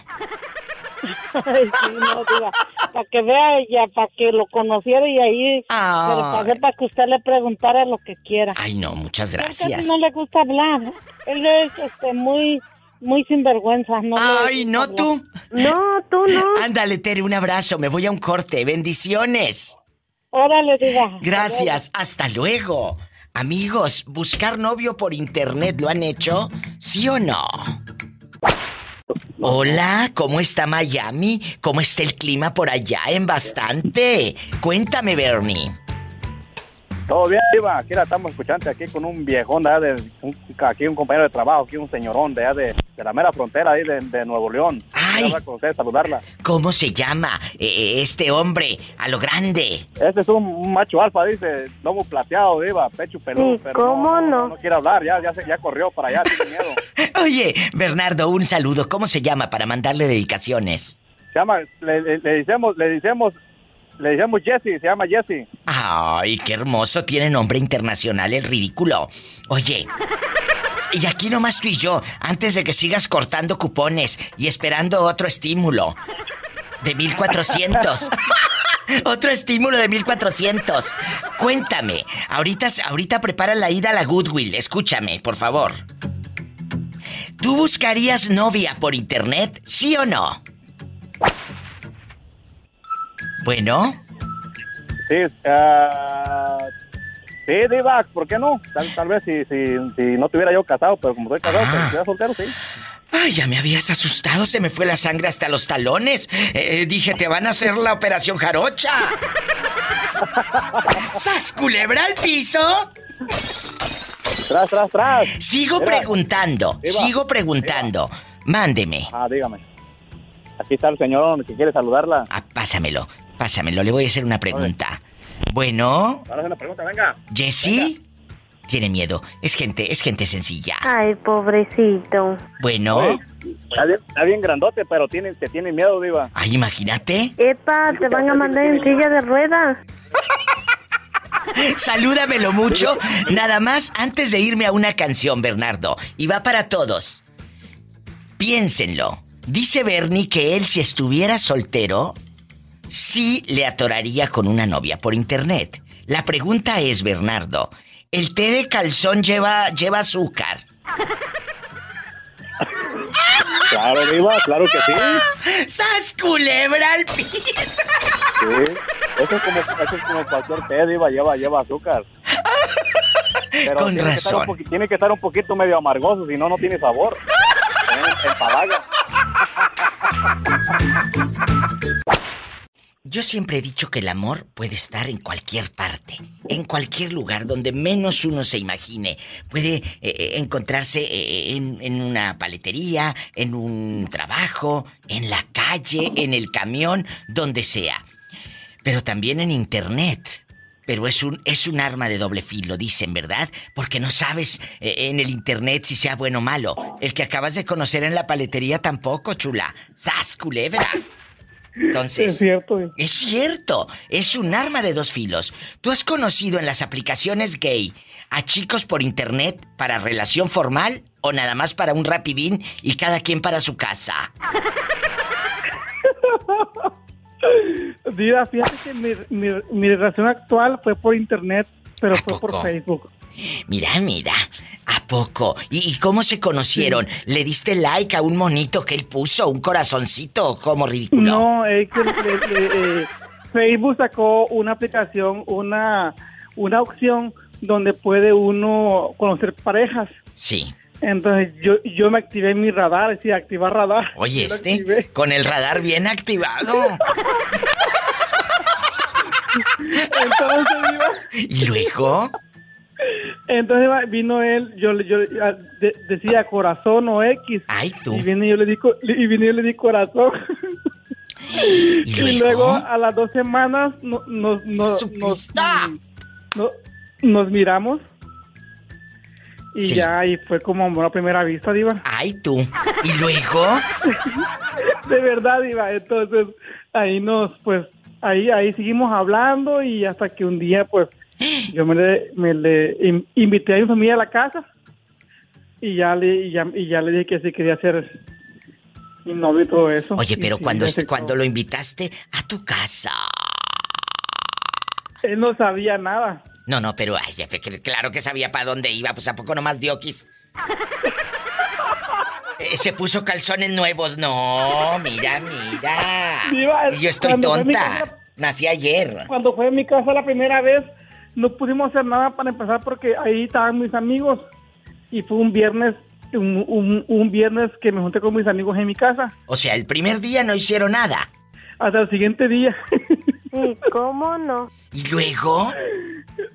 Ay, sí, no, diga, para que vea ella, para que lo conociera y ahí pasé para que usted le preguntara lo que quiera. Ay, no, muchas gracias. no le gusta hablar. Él es este muy muy sinvergüenza, no Ay, no hablar. tú. No, tú no. Ándale, Tere, un abrazo. Me voy a un corte. Bendiciones. Órale, diga. Gracias. Hasta luego. Amigos, buscar novio por internet, ¿lo han hecho? ¿Sí o no? Hola, ¿cómo está Miami? ¿Cómo está el clima por allá en bastante? Cuéntame, Bernie. Todo bien, Iba. Aquí la estamos escuchando aquí con un viejón de, allá de un, aquí un compañero de trabajo, aquí un señorón de, allá de, de la mera frontera ahí de, de Nuevo León. Quiero hablar con usted, saludarla. ¿Cómo se llama eh, este hombre a lo grande? Este es un, macho alfa, dice, lomo plateado, Iba, pecho peludo, Sí, pero ¿cómo no, no? no quiere hablar, ya, ya, se, ya corrió para allá, tiene miedo. Oye, Bernardo, un saludo. ¿Cómo se llama para mandarle dedicaciones? Se llama, le, le, le decimos, le decimos, le decimos Jesse, se llama Jesse. Ay, qué hermoso. Tiene nombre internacional el ridículo. Oye. Y aquí nomás tú y yo, antes de que sigas cortando cupones y esperando otro estímulo de 1400. otro estímulo de 1400. Cuéntame, ahorita, ahorita prepara la ida a la Goodwill. Escúchame, por favor. ¿Tú buscarías novia por internet, sí o no? Bueno. Sí, ah, sí, Diva, ¿por qué no? Tal, tal vez si, si, si no estuviera yo casado, pero como estoy casado, pues, si estuviera soltero, sí. Ay, ya me habías asustado, se me fue la sangre hasta los talones. Eh, dije, te van a hacer la operación jarocha. ¡Sas, culebra al piso! Tras, tras, tras. Sigo preguntando, sigo preguntando. Mándeme. Ah, dígame. Aquí está el señor que quiere saludarla. Ah, pásamelo, pásamelo, le voy a hacer una pregunta. Bueno, Ahora una pregunta, venga. Jessy. Tiene miedo. Es gente, es gente sencilla. Ay, pobrecito. Bueno. Oye, Está bien, está bien grandote, pero tiene, te tiene miedo, Diva. Ay, imagínate. Epa, te van a mandar en silla de ruedas. Salúdamelo mucho. Nada más antes de irme a una canción, Bernardo. Y va para todos. Piénsenlo. Dice Bernie que él, si estuviera soltero, sí le atoraría con una novia por internet. La pregunta es, Bernardo, ¿el té de calzón lleva, lleva azúcar? Claro, Diva, claro que sí. ¡Sas culebra al piso! Sí. Eso es como, eso es como cualquier té, Diva, lleva, lleva azúcar. Pero Con tiene que razón. poqui- tiene que estar un poquito medio amargoso, si no, no tiene sabor. Empalaga. Yo siempre he dicho que el amor puede estar en cualquier parte, en cualquier lugar donde menos uno se imagine. Puede eh, eh, encontrarse eh, en, una paletería, en un trabajo, en la calle, en el camión, donde sea. Pero también en internet. Pero es un, es un arma de doble filo, dicen, ¿verdad? Porque no sabes en el internet si sea bueno o malo. El que acabas de conocer en la paletería tampoco, chula. ¡Sas, culebra! Entonces. Es cierto. Es cierto. Es un arma de dos filos. ¿Tú has conocido en las aplicaciones gay a chicos por internet para relación formal o nada más para un rapidín y cada quien para su casa? Diva, fíjate que mi, mi, mi relación actual fue por internet, pero fue por Facebook. Mira, mira, ¿a poco? ¿Y, y cómo se conocieron? ¿Le diste like a un monito que él puso, un corazoncito como ridículo? No, es que eh, Facebook sacó una aplicación, una, una opción donde puede uno conocer parejas. Sí. Entonces yo, yo me activé mi radar, sí, activar radar. Oye, este, con el radar bien activado. Entonces, ¿Y luego? Entonces vino él, yo, le- yo de- decía corazón o X. Ay, tú. Y vine y yo le di, y vine y yo le di corazón. ¿Y luego a las dos semanas no- nos, nos, nos, no- nos miramos. Y Sí. ya ahí fue como amor a primera vista, Diva. Ay, tú. ¿Y luego? De verdad, Diva. Entonces, ahí nos, pues, ahí, ahí seguimos hablando y hasta que un día, pues, yo me le, me le in- invité a mi familia a la casa y ya le, y ya, y ya le dije que sí quería ser mi novio y todo eso. Oye, pero cuando, cuando lo invitaste a tu casa. Él no sabía nada. No, no, pero ay, claro que sabía para dónde iba, pues a poco nomás diokis. Eh, Se puso calzones nuevos, no, mira, mira. Diva, Y yo estoy tonta. casa- Nací ayer. Cuando fue a mi casa la primera vez, no pudimos hacer nada para empezar porque ahí estaban mis amigos. Y fue un viernes, un, un- un viernes que me junté con mis amigos en mi casa. O sea, el primer día no hicieron nada. Hasta el siguiente día. ¿Y cómo no? ¿Y luego?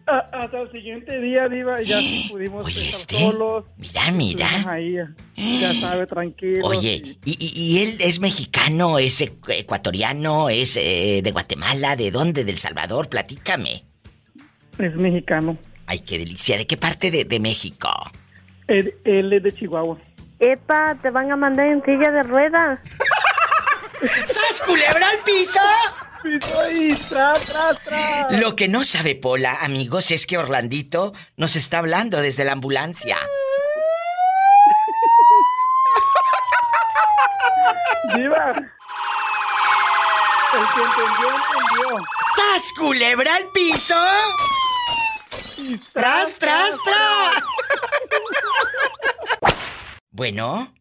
A- hasta el siguiente día, Diva, ya sí pudimos estar este, solos. Mira, mira. Ahí, ya sabe, tranquilo. Oye, ¿y, y- y él es mexicano, es ecu- ecuatoriano, es eh, de Guatemala, de dónde? ¿Del Salvador? Platícame. Es mexicano. Ay, qué delicia. ¿De qué parte de, de México? Él, él es de Chihuahua. Epa, te van a mandar en silla de ruedas. ¡Sas, culebra al piso! ¡Piso y tras, tras, tras! Lo que no sabe Pola, amigos, es que Orlandito nos está hablando desde la ambulancia. El que entendió, entendió. ¡Sas, culebra al piso! ¡Tras, tras, tras! Bueno,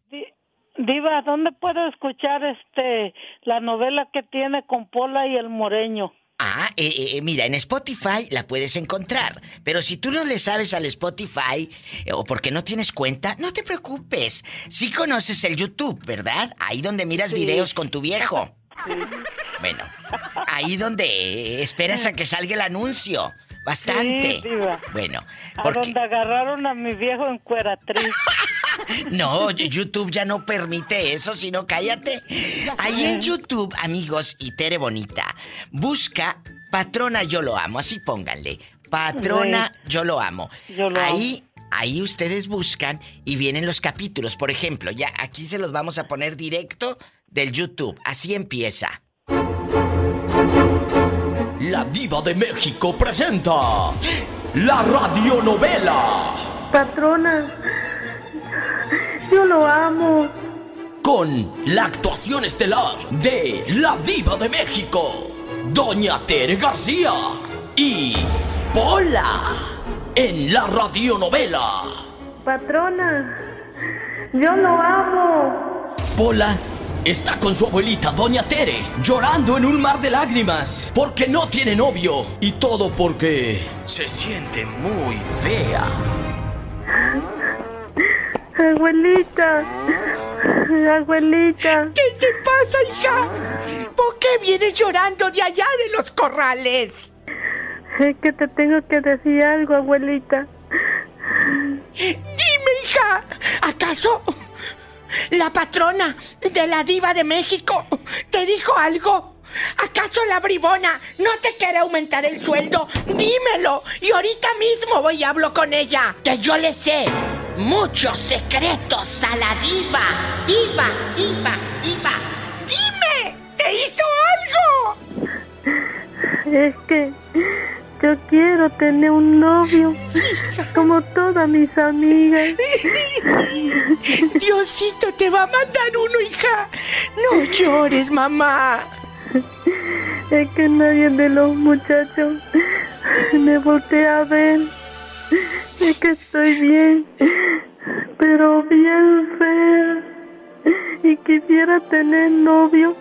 Diva, ¿dónde puedo escuchar este la novela que tiene con Pola y el Moreño? ah, eh, eh, mira, en Spotify la puedes encontrar. Pero si tú no le sabes al Spotify eh, o porque no tienes cuenta, no te preocupes. Sí conoces el YouTube, ¿verdad? Ahí donde miras Sí. videos con tu viejo. Bueno, ahí donde esperas a que salga el anuncio. Bastante. Sí, diva. Bueno, A donde agarraron a mi viejo en cueratriz. no, YouTube ya no permite eso, sino cállate. Ahí en YouTube, amigos y Tere Bonita, busca Patrona Yo Lo Amo, así pónganle. Patrona Yo Lo Amo. Yo lo ahí, ahí ustedes buscan y vienen los capítulos. Por ejemplo, ya aquí se los vamos a poner directo del YouTube. Así empieza. La Diva de México presenta la radionovela Patrona, yo lo amo. con la actuación estelar de la Diva de México, Doña Tere García y Pola en la radionovela. Patrona, yo lo amo. Pola está con su abuelita, Doña Tere, llorando en un mar de lágrimas porque no tiene novio y todo porque se siente muy fea. Abuelita, abuelita. ¿Qué te pasa, hija? ¿Por qué vienes llorando de allá de los corrales? Es que te tengo que decir algo, abuelita. Dime, hija, ¿acaso la patrona de la diva de México te dijo algo? ¿Acaso la bribona no te quiere aumentar el sueldo? Dímelo y ahorita mismo voy y hablo con ella. Que yo le sé muchos secretos a la diva. Diva, diva, diva. Dime, ¿te hizo algo? Es que yo quiero tener un novio como todas mis amigas. Diosito te va a mandar uno, hija. No llores, mamá. Es que nadie de los muchachos me voltea a ver. Es que estoy bien, pero bien fea. Y quisiera tener novio,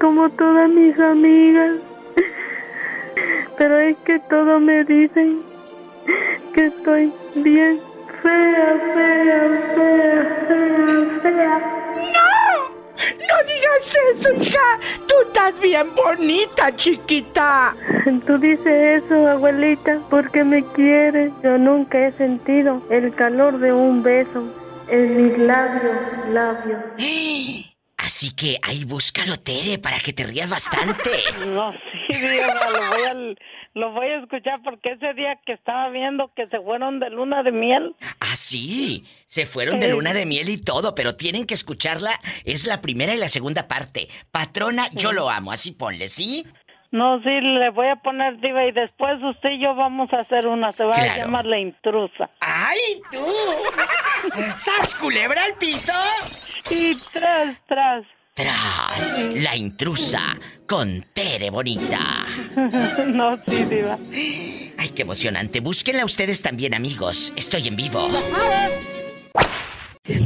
como todas mis amigas. Pero es que todos me dicen que estoy bien fea, fea, fea, fea, fea. ¡No! ¡No digas eso, hija! ¡Tú estás bien bonita, chiquita! Tú dices eso, abuelita, porque me quieres. Yo nunca he sentido el calor de un beso en mis labios, labios. Así que ahí búscalo, Tere, para que te rías bastante. No, sí, Diva, lo voy a, lo voy a escuchar porque ese día que estaba viendo que se fueron de luna de miel. Ah, sí. Se fueron de luna de miel y todo, pero tienen que escucharla. Es la primera y la segunda parte. Patrona, yo lo amo. Así ponle, ¿sí? No, sí, le voy a poner diva y después usted y yo vamos a hacer una, se va a llamar La Intrusa. ¡Ay, tú! ¡Sas, culebra al piso! Y tras, tras. Tras, la intrusa con Tere Bonita. no, sí, diva. Ay, qué emocionante. Búsquenla ustedes también, amigos. Estoy en vivo.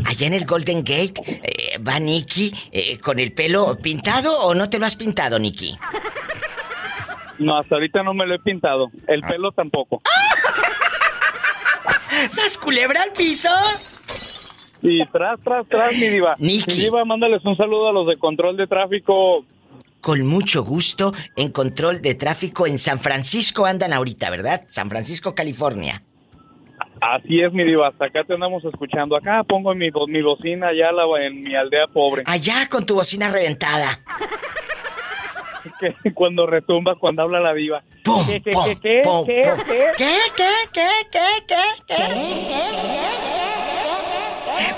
Allá en el Golden Gate eh, va Nicky eh, con el pelo pintado o no te lo has pintado, Nicky. No, hasta ahorita no me lo he pintado. El Ah. pelo tampoco. ¿Sas culebra al piso? Y tras, tras, tras, mi diva. Mi diva, mándales un saludo a los de control de tráfico. Con mucho gusto en control de tráfico en San Francisco andan ahorita, ¿verdad? San Francisco, California. Así es, mi diva. Hasta acá te andamos escuchando. Acá pongo mi, mi bocina allá la, en mi aldea pobre. Allá con tu bocina reventada. Que cuando retumba, cuando habla la diva. ¿Qué, qué, pum, qué, qué, pum, qué, pum. qué? ¿Qué, qué, qué, qué, qué,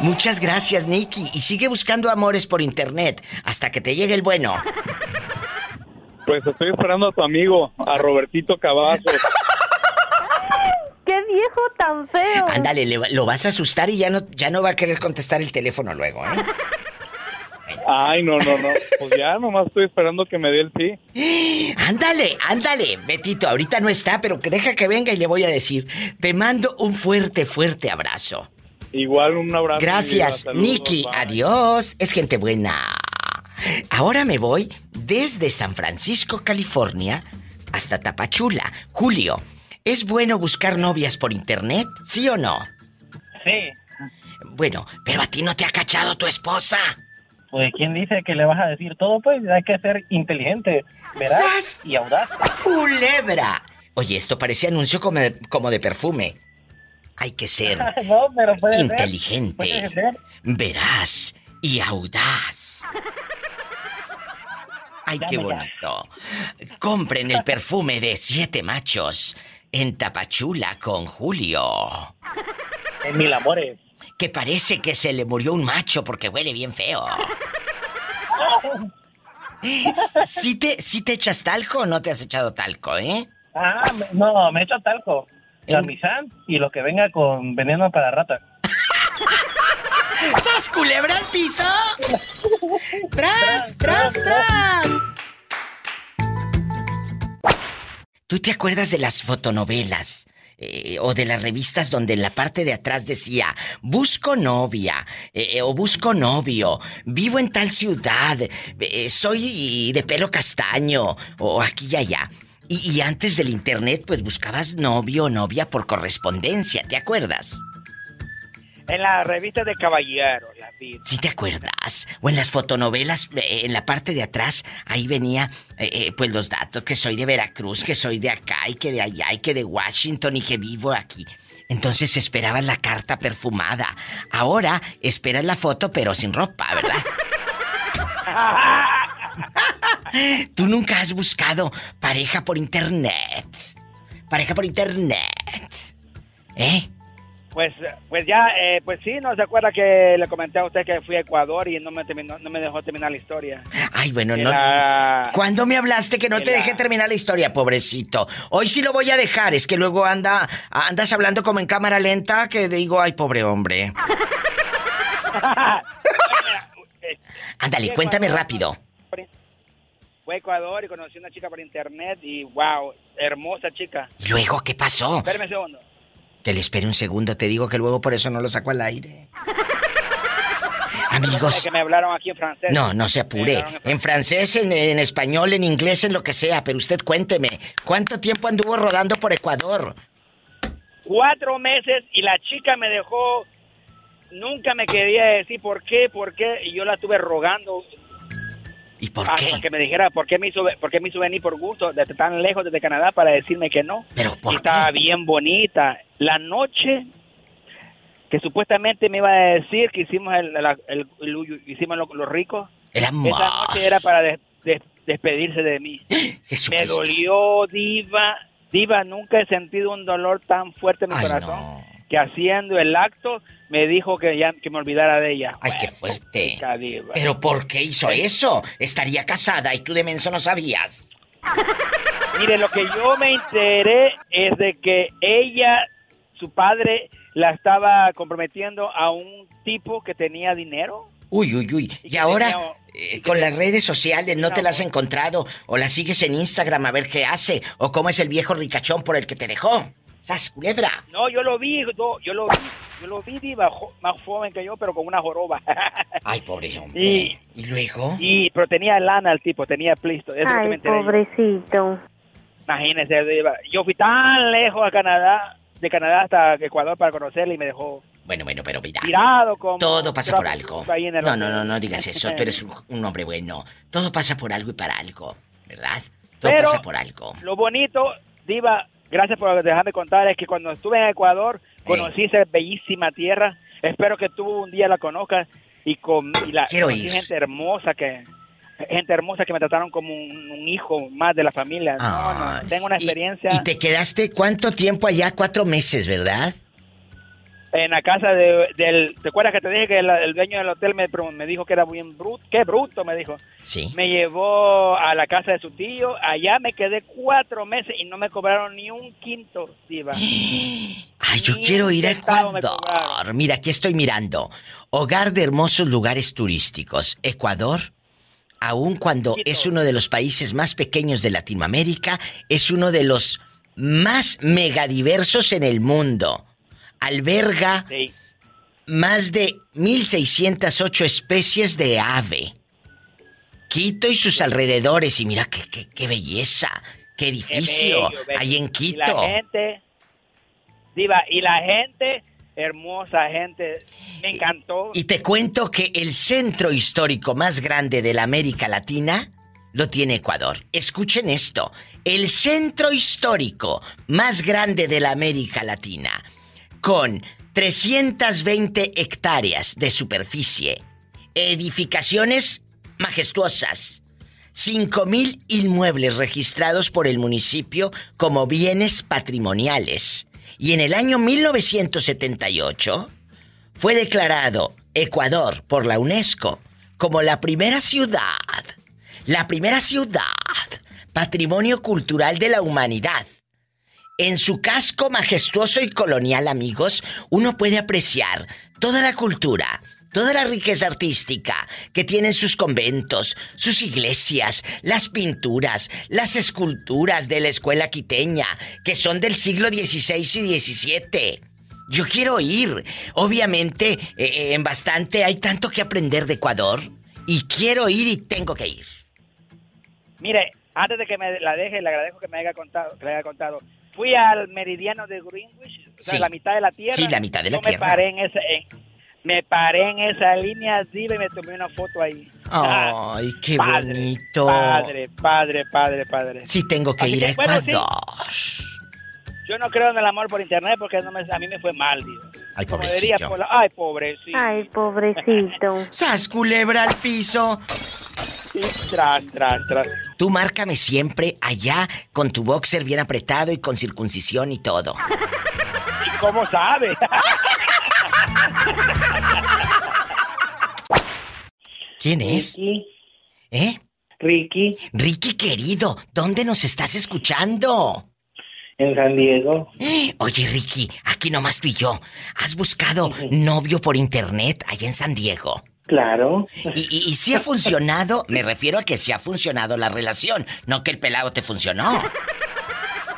Muchas gracias, Nicky. Y sigue buscando amores por internet hasta que te llegue el bueno. Pues estoy esperando a tu amigo, a Robertito Cavazos. ¡Qué viejo tan feo! Ándale, le- lo vas a asustar y ya no, ya no va a querer contestar el teléfono luego, ¿eh? Ay, no, no, no. Pues ya nomás estoy esperando que me dé el sí. Ándale, ándale, Betito, ahorita no está, pero que deja que venga y le voy a decir. Te mando un fuerte, fuerte abrazo. Igual un abrazo. Gracias, bye. Adiós. Es gente buena. Ahora me voy desde San Francisco, California, hasta Tapachula. Julio, ¿es bueno buscar novias por internet? ¿Sí o no? Sí. Bueno, pero a ti no te ha cachado tu esposa. Pues, ¿quién dice que le vas a decir todo? Pues hay que ser inteligente, veraz y audaz. ¡Culebra! Oye, esto parece anuncio como de, como de perfume. Hay que ser no, pero puede ser. inteligente, Puede ser. veraz y audaz. Ay, qué bonito. Compren el perfume de siete machos en Tapachula con Julio. En mil amores. Que parece que se le murió un macho porque huele bien feo. ¿Sí te, sí te echas talco o no te has echado talco, eh? Ah, no, me echo talco. Parmesán y lo que venga con veneno para rata. ¡Sas culebra al piso! ¡Tras, tras, tras! ¿Tú te acuerdas de las fotonovelas? eh, o de las revistas donde en la parte de atrás decía, busco novia, eh, o busco novio, vivo en tal ciudad, eh, soy de pelo castaño, o aquí y allá. Y, y antes del internet, pues buscabas novio o novia por correspondencia, ¿te acuerdas? En la revista de caballeros, la vi. ¿Sí te acuerdas? O en las fotonovelas, eh, en la parte de atrás, ahí venía, eh, eh, pues los datos, que soy de Veracruz, que soy de acá, y que de allá, y que de Washington, y que vivo aquí. Entonces esperabas la carta perfumada. Ahora esperas la foto, pero sin ropa, ¿verdad? Tú nunca has buscado pareja por internet. Pareja por internet. ¿Eh? Pues, pues ya, eh, pues sí, no se acuerda que le comenté a usted que fui a Ecuador y no me terminó, no me dejó terminar la historia. Ay, bueno, no. ¿Cuándo me hablaste que no de te la- dejé terminar la historia, pobrecito? Hoy sí lo voy a dejar, es que luego anda andas hablando como en cámara lenta que digo, ay, pobre hombre. Ándale, cuéntame rápido. Fue a Ecuador y conocí a una chica por internet y wow, hermosa chica. ¿Y luego qué pasó? Espérame un segundo. Que le espere un segundo, te digo que luego por eso no lo saco al aire. Amigos. Que me hablaron aquí en francés. No, no se apure. En francés, en, en español, en inglés, en lo que sea. Pero usted cuénteme, ¿cuánto tiempo anduvo rodando por Ecuador? Cuatro meses y la chica me dejó. Nunca me quería decir por qué, por qué. Y yo la estuve rogando. ¿Y por hasta qué? que me dijera por qué me hizo, por qué me hizo venir por gusto desde tan lejos desde Canadá para decirme que no. Pero Y estaba bien bonita. La noche que supuestamente me iba a decir que hicimos el, la- el- el- hicimos lo, lo rico. El amor. Esa noche era para des- des- despedirse de mí. Me dolió, diva. Diva, nunca he sentido un dolor tan fuerte en mi Ay, corazón que haciendo el acto me dijo que ya que me olvidara de ella. Ay, qué fuerte. ¿Pero por qué hizo eso? Estaría casada y tú de menso no sabías. Mire, lo que yo me enteré es de que ella, su padre, la estaba comprometiendo a un tipo que tenía dinero. Uy, uy, uy. Y ahora, eh, con las redes sociales, ¿no te las has encontrado? ¿O la sigues en Instagram a ver qué hace? ¿O cómo es el viejo ricachón por el que te dejó? ¡Sas, culebra! No, yo lo vi, yo, yo lo vi, yo lo vi diva, más joven que yo, pero con una joroba. Ay, pobre hombre. Y, ¿Y luego? y pero tenía lana el tipo, tenía plisto. Eso me Ay, pobrecito. Imagínese, diva. yo fui tan lejos a Canadá, de Canadá hasta Ecuador para conocerle y me dejó Bueno, bueno, pero mira. tirado como... Todo pasa por algo. No, no, no, no digas eso. Tú eres un, un hombre bueno. Todo pasa por algo y para algo, ¿verdad? Todo Pero- pasa por algo. Lo bonito, Diva, gracias por dejarme contar, es que cuando estuve en Ecuador, conocí esa bellísima tierra. Espero que tú un día la conozcas y, con, y la Quiero conocí ir. gente hermosa que gente hermosa que me trataron como un, un hijo más de la familia. No, no, tengo una experiencia ¿Y te quedaste cuánto tiempo allá? Cuatro meses, ¿verdad? En la casa de, del... ¿Te acuerdas que te dije que el, el dueño del hotel me, me dijo que era bien bruto? ¡Qué bruto! Me dijo. Sí. Me llevó a la casa de su tío. Allá me quedé cuatro meses y no me cobraron ni un quinto, Diva. Ay, yo quiero ir a Ecuador. Mira, aquí estoy mirando. Hogar de hermosos lugares turísticos. Ecuador, aun cuando es uno de los países más pequeños de Latinoamérica, es uno de los más megadiversos en el mundo. Alberga Sí. más de 1608 especies de ave. Quito y sus alrededores, y mira qué, qué, qué belleza, qué edificio bello, bello. hay en Y Quito. la gente, Diva, y la gente, hermosa gente, me encantó. Y te cuento que el centro histórico más grande de la América Latina lo tiene Ecuador. Escuchen esto. El centro histórico más grande de la América Latina, con 320 hectáreas de superficie, edificaciones majestuosas, 5.000 inmuebles registrados por el municipio como bienes patrimoniales. Y en el año 1978 fue declarado Ecuador por la UNESCO como la primera ciudad, la primera ciudad, patrimonio cultural de la humanidad. En su casco majestuoso y colonial, amigos, uno puede apreciar toda la cultura, toda la riqueza artística que tienen sus conventos, sus iglesias, las pinturas, las esculturas de la escuela quiteña, que son del siglo XVI y XVII. Yo quiero ir. Obviamente, eh, eh, en bastante hay tanto que aprender de Ecuador. Y quiero ir y tengo que ir. Mire, antes de que me la deje, le agradezco que me haya contado, que le haya contado. Fui al meridiano de Greenwich, o sea, Sí. la mitad de la tierra. Sí, la mitad de la Yo tierra. Me paré en esa, en- me paré en esa línea diva y me tomé una foto ahí. Ay, qué Padre, bonito. Padre, padre, padre, padre. Sí tengo que Así ir a que, bueno, sí. Ecuador. Yo no creo en el amor por internet porque no me- a mí me fue mal, diva. Ay, diría Pola, ay, pobrecito. Ay, pobrecito. ¡Sas, culebra al piso! Tras, tras, tras. Tú márcame siempre allá con tu boxer bien apretado y con circuncisión y todo. ¿Y cómo sabe? ¿Quién es? ¿Eh? Ricky. Ricky querido, ¿dónde nos estás escuchando? En San Diego. Oye, Ricky, aquí nomás yo. ¿Has buscado novio por internet allá en San Diego? Claro. Y, y, y si ha funcionado, me refiero a que si ha funcionado la relación, no que el pelado te funcionó.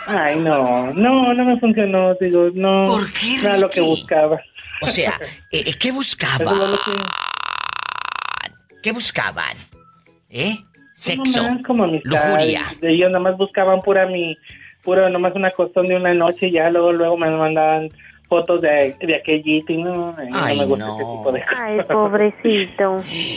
Ay, no, no, no me funcionó, digo, no. ¿Por qué, No era lo que buscaba. O sea, eh, eh, ¿qué buscaban? ¿Qué buscaban? ¿Eh? Sexo, Nomás como amistad. lujuria. Ellos nomás buscaban pura mi, puro nomás una costón de una noche y ya luego, luego me mandaban fotos de, de aquellito y no, ay, no me gusta no. ese tipo de cosas. Ay, pobrecito.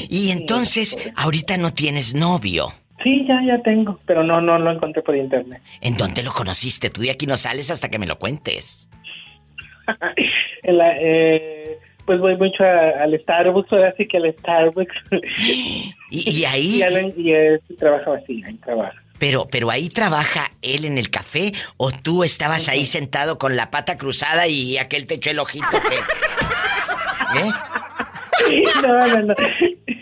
Y entonces, ahorita no tienes novio. Sí, ya, ya tengo, pero no, no lo encontré por internet. ¿En dónde lo conociste? Tú de aquí no sales hasta que me lo cuentes. En la, eh, pues voy mucho a- al Starbucks, ahora sí que al Starbucks. Y, y ahí, Y, él- y él trabajaba así, ahí trabaja. Pero, pero ahí trabaja él en el café o tú estabas ahí sentado con la pata cruzada y aquel te echó el ojito que... ¿Eh? No, no, no.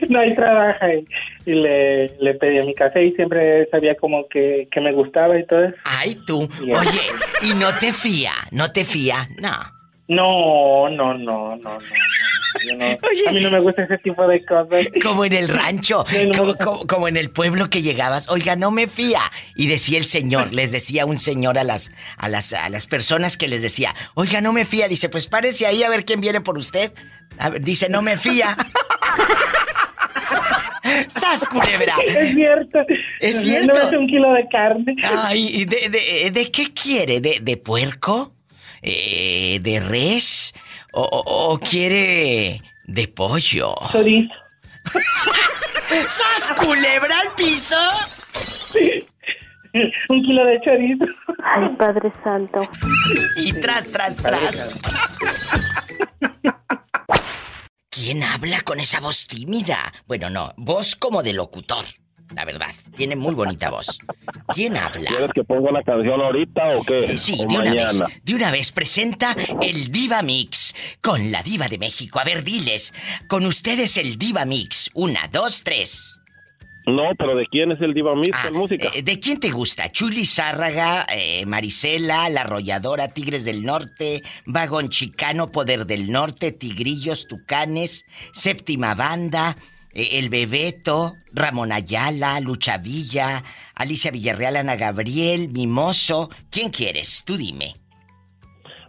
No, ahí trabaja y, y le, le pedí mi café y siempre sabía como que, que me gustaba y todo eso. Ay, tú. Y- Oye, y no te fía, no te fía, no. No, no, no, no, no. Yo no- a mí no me gusta ese tipo de cosas. Como en el rancho, No, no, como, no. como- como en el pueblo que llegabas, oiga, no me fía. Y decía el señor, les decía un señor a las, a las, a las personas que les decía, oiga, no me fía. Dice, pues párese ahí a ver quién viene por usted. A ver, dice, no me fía. ¡Sas, culebra! Es cierto. Es No cierto. me hace un kilo de carne. Ay, ¿y ¿de, de, de qué quiere? ¿De, de puerco? Eh, ¿De res? ¿O, o- o quiere de pollo? Chorizo. ¡Sas, culebra al piso! Un kilo de chorizo. Ay, Padre Santo. Y tras, tras, tras. ¿Quién habla con esa voz tímida? Bueno, no, voz como de locutor, la verdad. Tiene muy bonita voz. ¿Quién habla? ¿Quieres que ponga la canción ahorita o qué? Eh, sí, ¿O de una vez. De una vez presenta el Diva Mix con la Diva de México. A ver, diles. Con ustedes el Diva Mix. Una, dos, tres. No, pero ¿de quién es el Diva Mix? Ah, ¿Cuál música? eh, ¿De quién te gusta? Chuli Zárraga, eh, Marisela, La Arrolladora, Tigres del Norte, Vagón Chicano, Poder del Norte, Tigrillos, Tucanes, Séptima Banda, El Bebeto, Ramón Ayala, Lucha Villa, Alicia Villarreal, Ana Gabriel, Mimoso. ¿Quién quieres? Tú dime.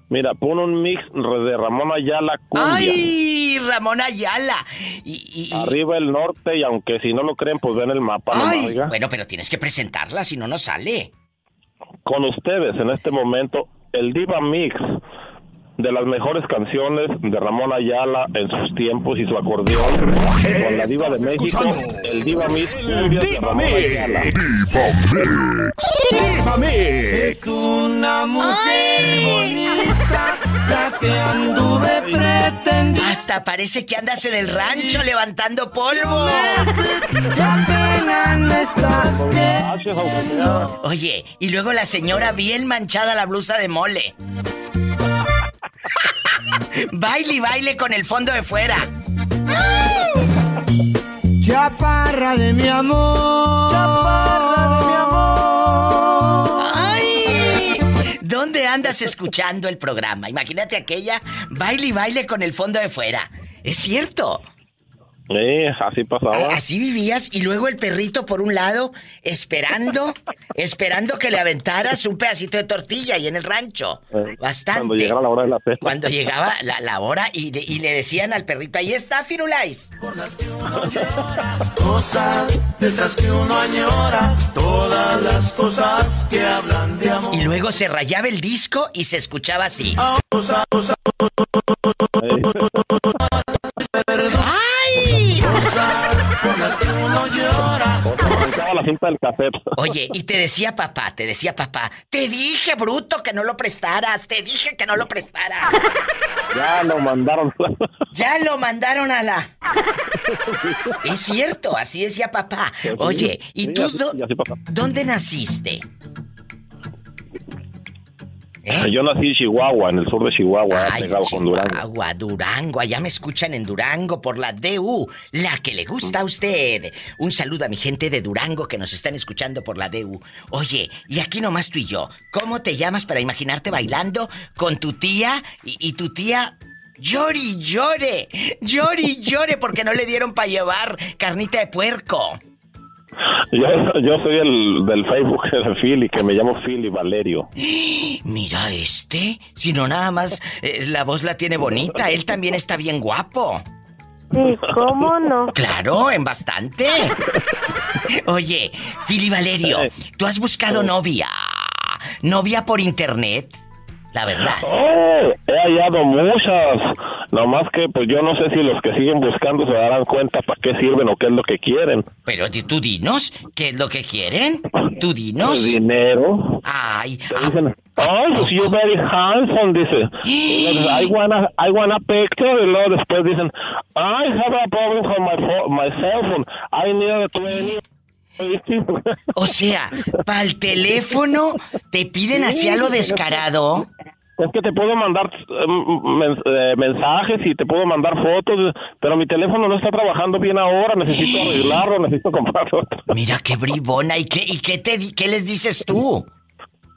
Mira, pon un mix de Ramón Ayala Cumbia. ¡Ay, Ramón Ayala! Y, y- Arriba el norte y aunque si no lo creen, pues ven el mapa. Ay, oiga. bueno, pero tienes que presentarla, si no, no sale. Con ustedes en este momento, el Diva Mix de las mejores canciones de Ramón Ayala en sus tiempos y su acordeón. Con la Diva de México, el Diva Mix de Diva Ayala. Diva Mix. Es una mujer bonita la que anduve pretendiendo. Hasta parece que andas en el rancho levantando polvo. Oye, y luego la señora bien manchada la blusa de mole. Baile y baile con el fondo de fuera. Chaparra de mi amor. Chaparra de mi amor. ¡Ay! ¿Dónde andas escuchando el programa? Imagínate aquella baile y baile con el fondo de fuera. Es cierto. Sí, así pasaba. Así vivías y luego el perrito por un lado esperando, esperando que le aventaras un pedacito de tortilla y en el rancho. Eh, Bastante. Cuando llegara la hora de la cena. Cuando llegaba la, la hora y, de- y le decían al perrito, ahí está Firulais. Cosas de esas que uno añora. Todas las cosas que hablan de amor. Y luego se rayaba el disco y se escuchaba así. Cassette. Oye, y te decía papá, te decía papá, te dije, bruto, que no lo prestaras, te dije que no lo prestaras. Ya lo mandaron. Ya lo mandaron a la... Es cierto, así decía papá. Oye, ¿y Sí, tú así- así dónde naciste? ¿Eh? Yo nací en Chihuahua, en el sur de Chihuahua, Ay, pegado con Durango. Chihuahua, Durango, allá me escuchan en Durango por la DU, la que le gusta a usted. Un saludo a mi gente de Durango que nos están escuchando por la DU. Oye, y aquí nomás tú y yo, ¿cómo te llamas para imaginarte bailando con tu tía y, y tu tía llore y llore, llore y llore porque no le dieron para llevar carnita de puerco. Yo, yo soy el del Facebook de Philly, que me llamo Philly Valerio. Mira este, si no nada más eh, la voz la tiene bonita, él también está bien guapo. Sí, ¿cómo no? Claro, en bastante. Oye, Philly Valerio, ¿tú has buscado novia? ¿Novia por internet? La verdad. Oh, he hallado muchas. Nomás que, pues yo no sé si los que siguen buscando se darán cuenta para qué sirven o qué es lo que quieren. Pero tú dinos, ¿qué es lo que quieren? Tú dinos. Dinero. Ay. Te dicen, oh, you're very handsome, dice. I wanna, I wanna picture. Y luego después dicen, I have a problem with my, my cell phone. I need a 20. O sea, para el teléfono te piden así a lo descarado. Es que te puedo mandar eh, men- eh, mensajes y te puedo mandar fotos, pero mi teléfono no está trabajando bien ahora, necesito arreglarlo, necesito comprar otro. Mira qué bribona. ¿Y qué, y qué, te, di- qué les dices tú?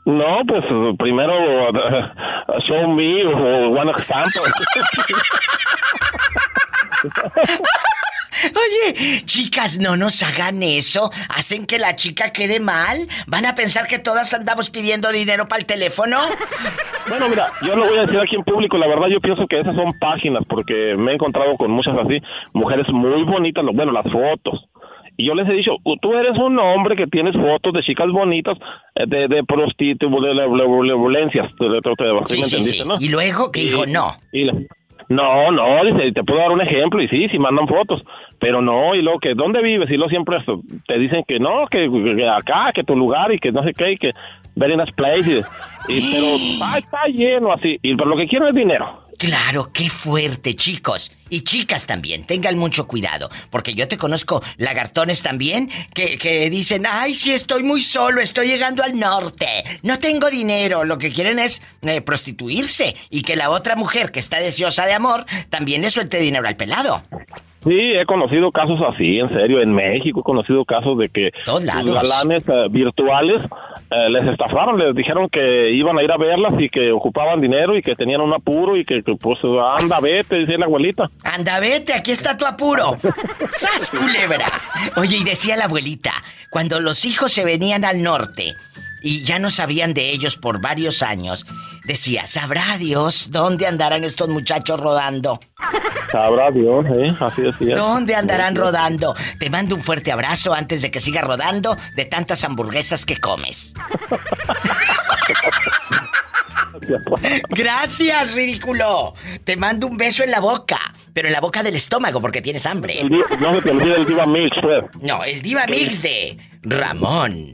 No, pues primero eh, show me o one example. Oye, chicas, no nos hagan eso. Hacen que la chica quede mal. ¿Van a pensar que todas andamos pidiendo dinero para el teléfono? Bueno, mira, yo lo voy a decir aquí en público, la verdad yo pienso que esas son páginas, porque me he encontrado con muchas así, mujeres muy bonitas, bueno, las fotos. Y yo les he dicho, tú eres un hombre que tienes fotos de chicas bonitas, eh, de, de prostitutas, de, violencias, ¿sí Sí, sí, no? Y luego que dijo no. y le- no, no, dice, te puedo dar un ejemplo y sí, sí mandan fotos, pero no, y luego que ¿dónde vives? Y luego siempre esto, te dicen que no, que, que acá, que tu lugar y que no sé qué, y que very nice place, y, pero está lleno así, y pero lo que quiero es dinero. Claro, qué fuerte, chicos. Y chicas también, tengan mucho cuidado. Porque yo te conozco lagartones también que, que dicen, ay, sí, estoy muy solo, estoy llegando al norte, no tengo dinero. Lo que quieren es eh, prostituirse y que la otra mujer que está deseosa de amor también le suelte dinero al pelado. Sí, he conocido casos así, en serio, en México he conocido casos de que los galanes eh, virtuales eh, les estafaron, les dijeron que iban a ir a verlas y que ocupaban dinero y que tenían un apuro y que, que, pues anda, vete, dice la abuelita. Anda, vete, aquí está tu apuro. ¡Sas, culebra! Oye, y decía la abuelita, cuando los hijos se venían al norte y ya no sabían de ellos por varios años, decía, ¿sabrá Dios dónde andarán estos muchachos rodando? Sabrá Dios, ¿eh? Así decía. ¿Dónde andarán rodando? Te mando un fuerte abrazo antes de que siga rodando de tantas hamburguesas que comes. Gracias, ridículo. Te mando un beso en la boca, pero en la boca del estómago porque tienes hambre. El no se te olvide el Diva Mix, pues. No, el Diva Mix de Ramón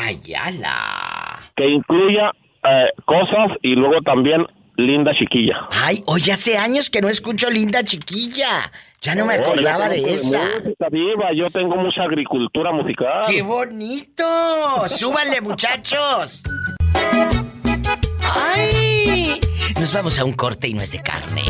Ayala. Que incluya eh, cosas y luego también Linda Chiquilla. Ay, hoy hace años que no escucho Linda Chiquilla. Ya no me acordaba de esa. Diva, yo tengo mucha agricultura musical. ¡Qué bonito! ¡Súbanle, muchachos! ¡Ay! Nos vamos a un corte y no es de carne.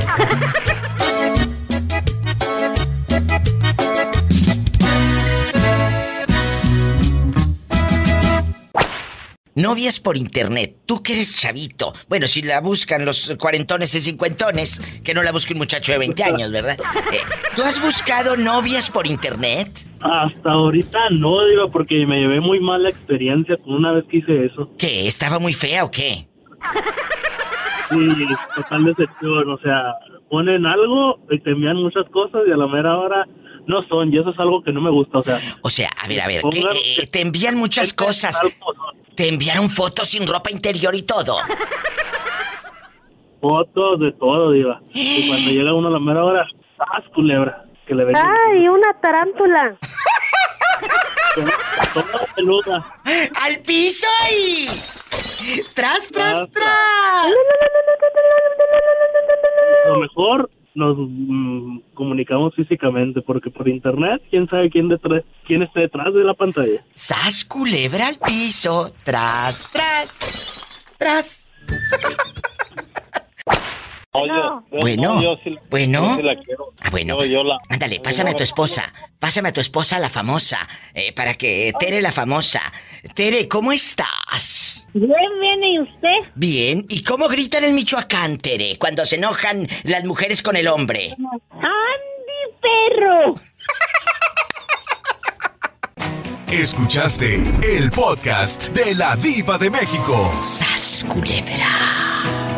Novias por internet, tú que eres chavito. Bueno, si la buscan los cuarentones y cincuentones, que no la busque un muchacho de 20 años, ¿verdad? Eh, ¿Tú has buscado novias por internet? Hasta ahorita no, digo, porque me llevé muy mala experiencia con una vez que hice eso. ¿Qué? ¿Estaba muy fea o qué? Sí, total decepción, o sea, ponen algo y te envían muchas cosas y a la mera hora no son, y eso es algo que no me gusta, o sea. O sea, a ver, a ver, que, eh, te envían muchas cosas. Te enviaron fotos sin ropa interior y todo. Fotos de todo, diva. Y cuando llega uno a la mera hora, ¡ah, culebra! Que le ven ¡Ay, una tarántula! toda peluda. ¡Al piso y! ¡Tras, tras, tras! A lo mejor nos mm, comunicamos físicamente, porque por internet, quién sabe quién detrás, quién está detrás de la pantalla. ¡Sas, culebra al piso! ¡Tras, tras! ¡Tras! Yo- yo- Bueno, no, yo sí- bueno. yo sí la quiero. Ah, bueno. Yo- yo la- Ándale, pásame a tu esposa. Pásame a tu esposa, la famosa. eh, para que Tere, la famosa. Tere, ¿cómo estás? Bien, bien, ¿y usted? Bien. ¿Y cómo gritan en Michoacán, Tere, cuando se enojan las mujeres con el hombre? ¡Andy, perro! Escuchaste el podcast de la Diva de México. ¡Sas, culebra!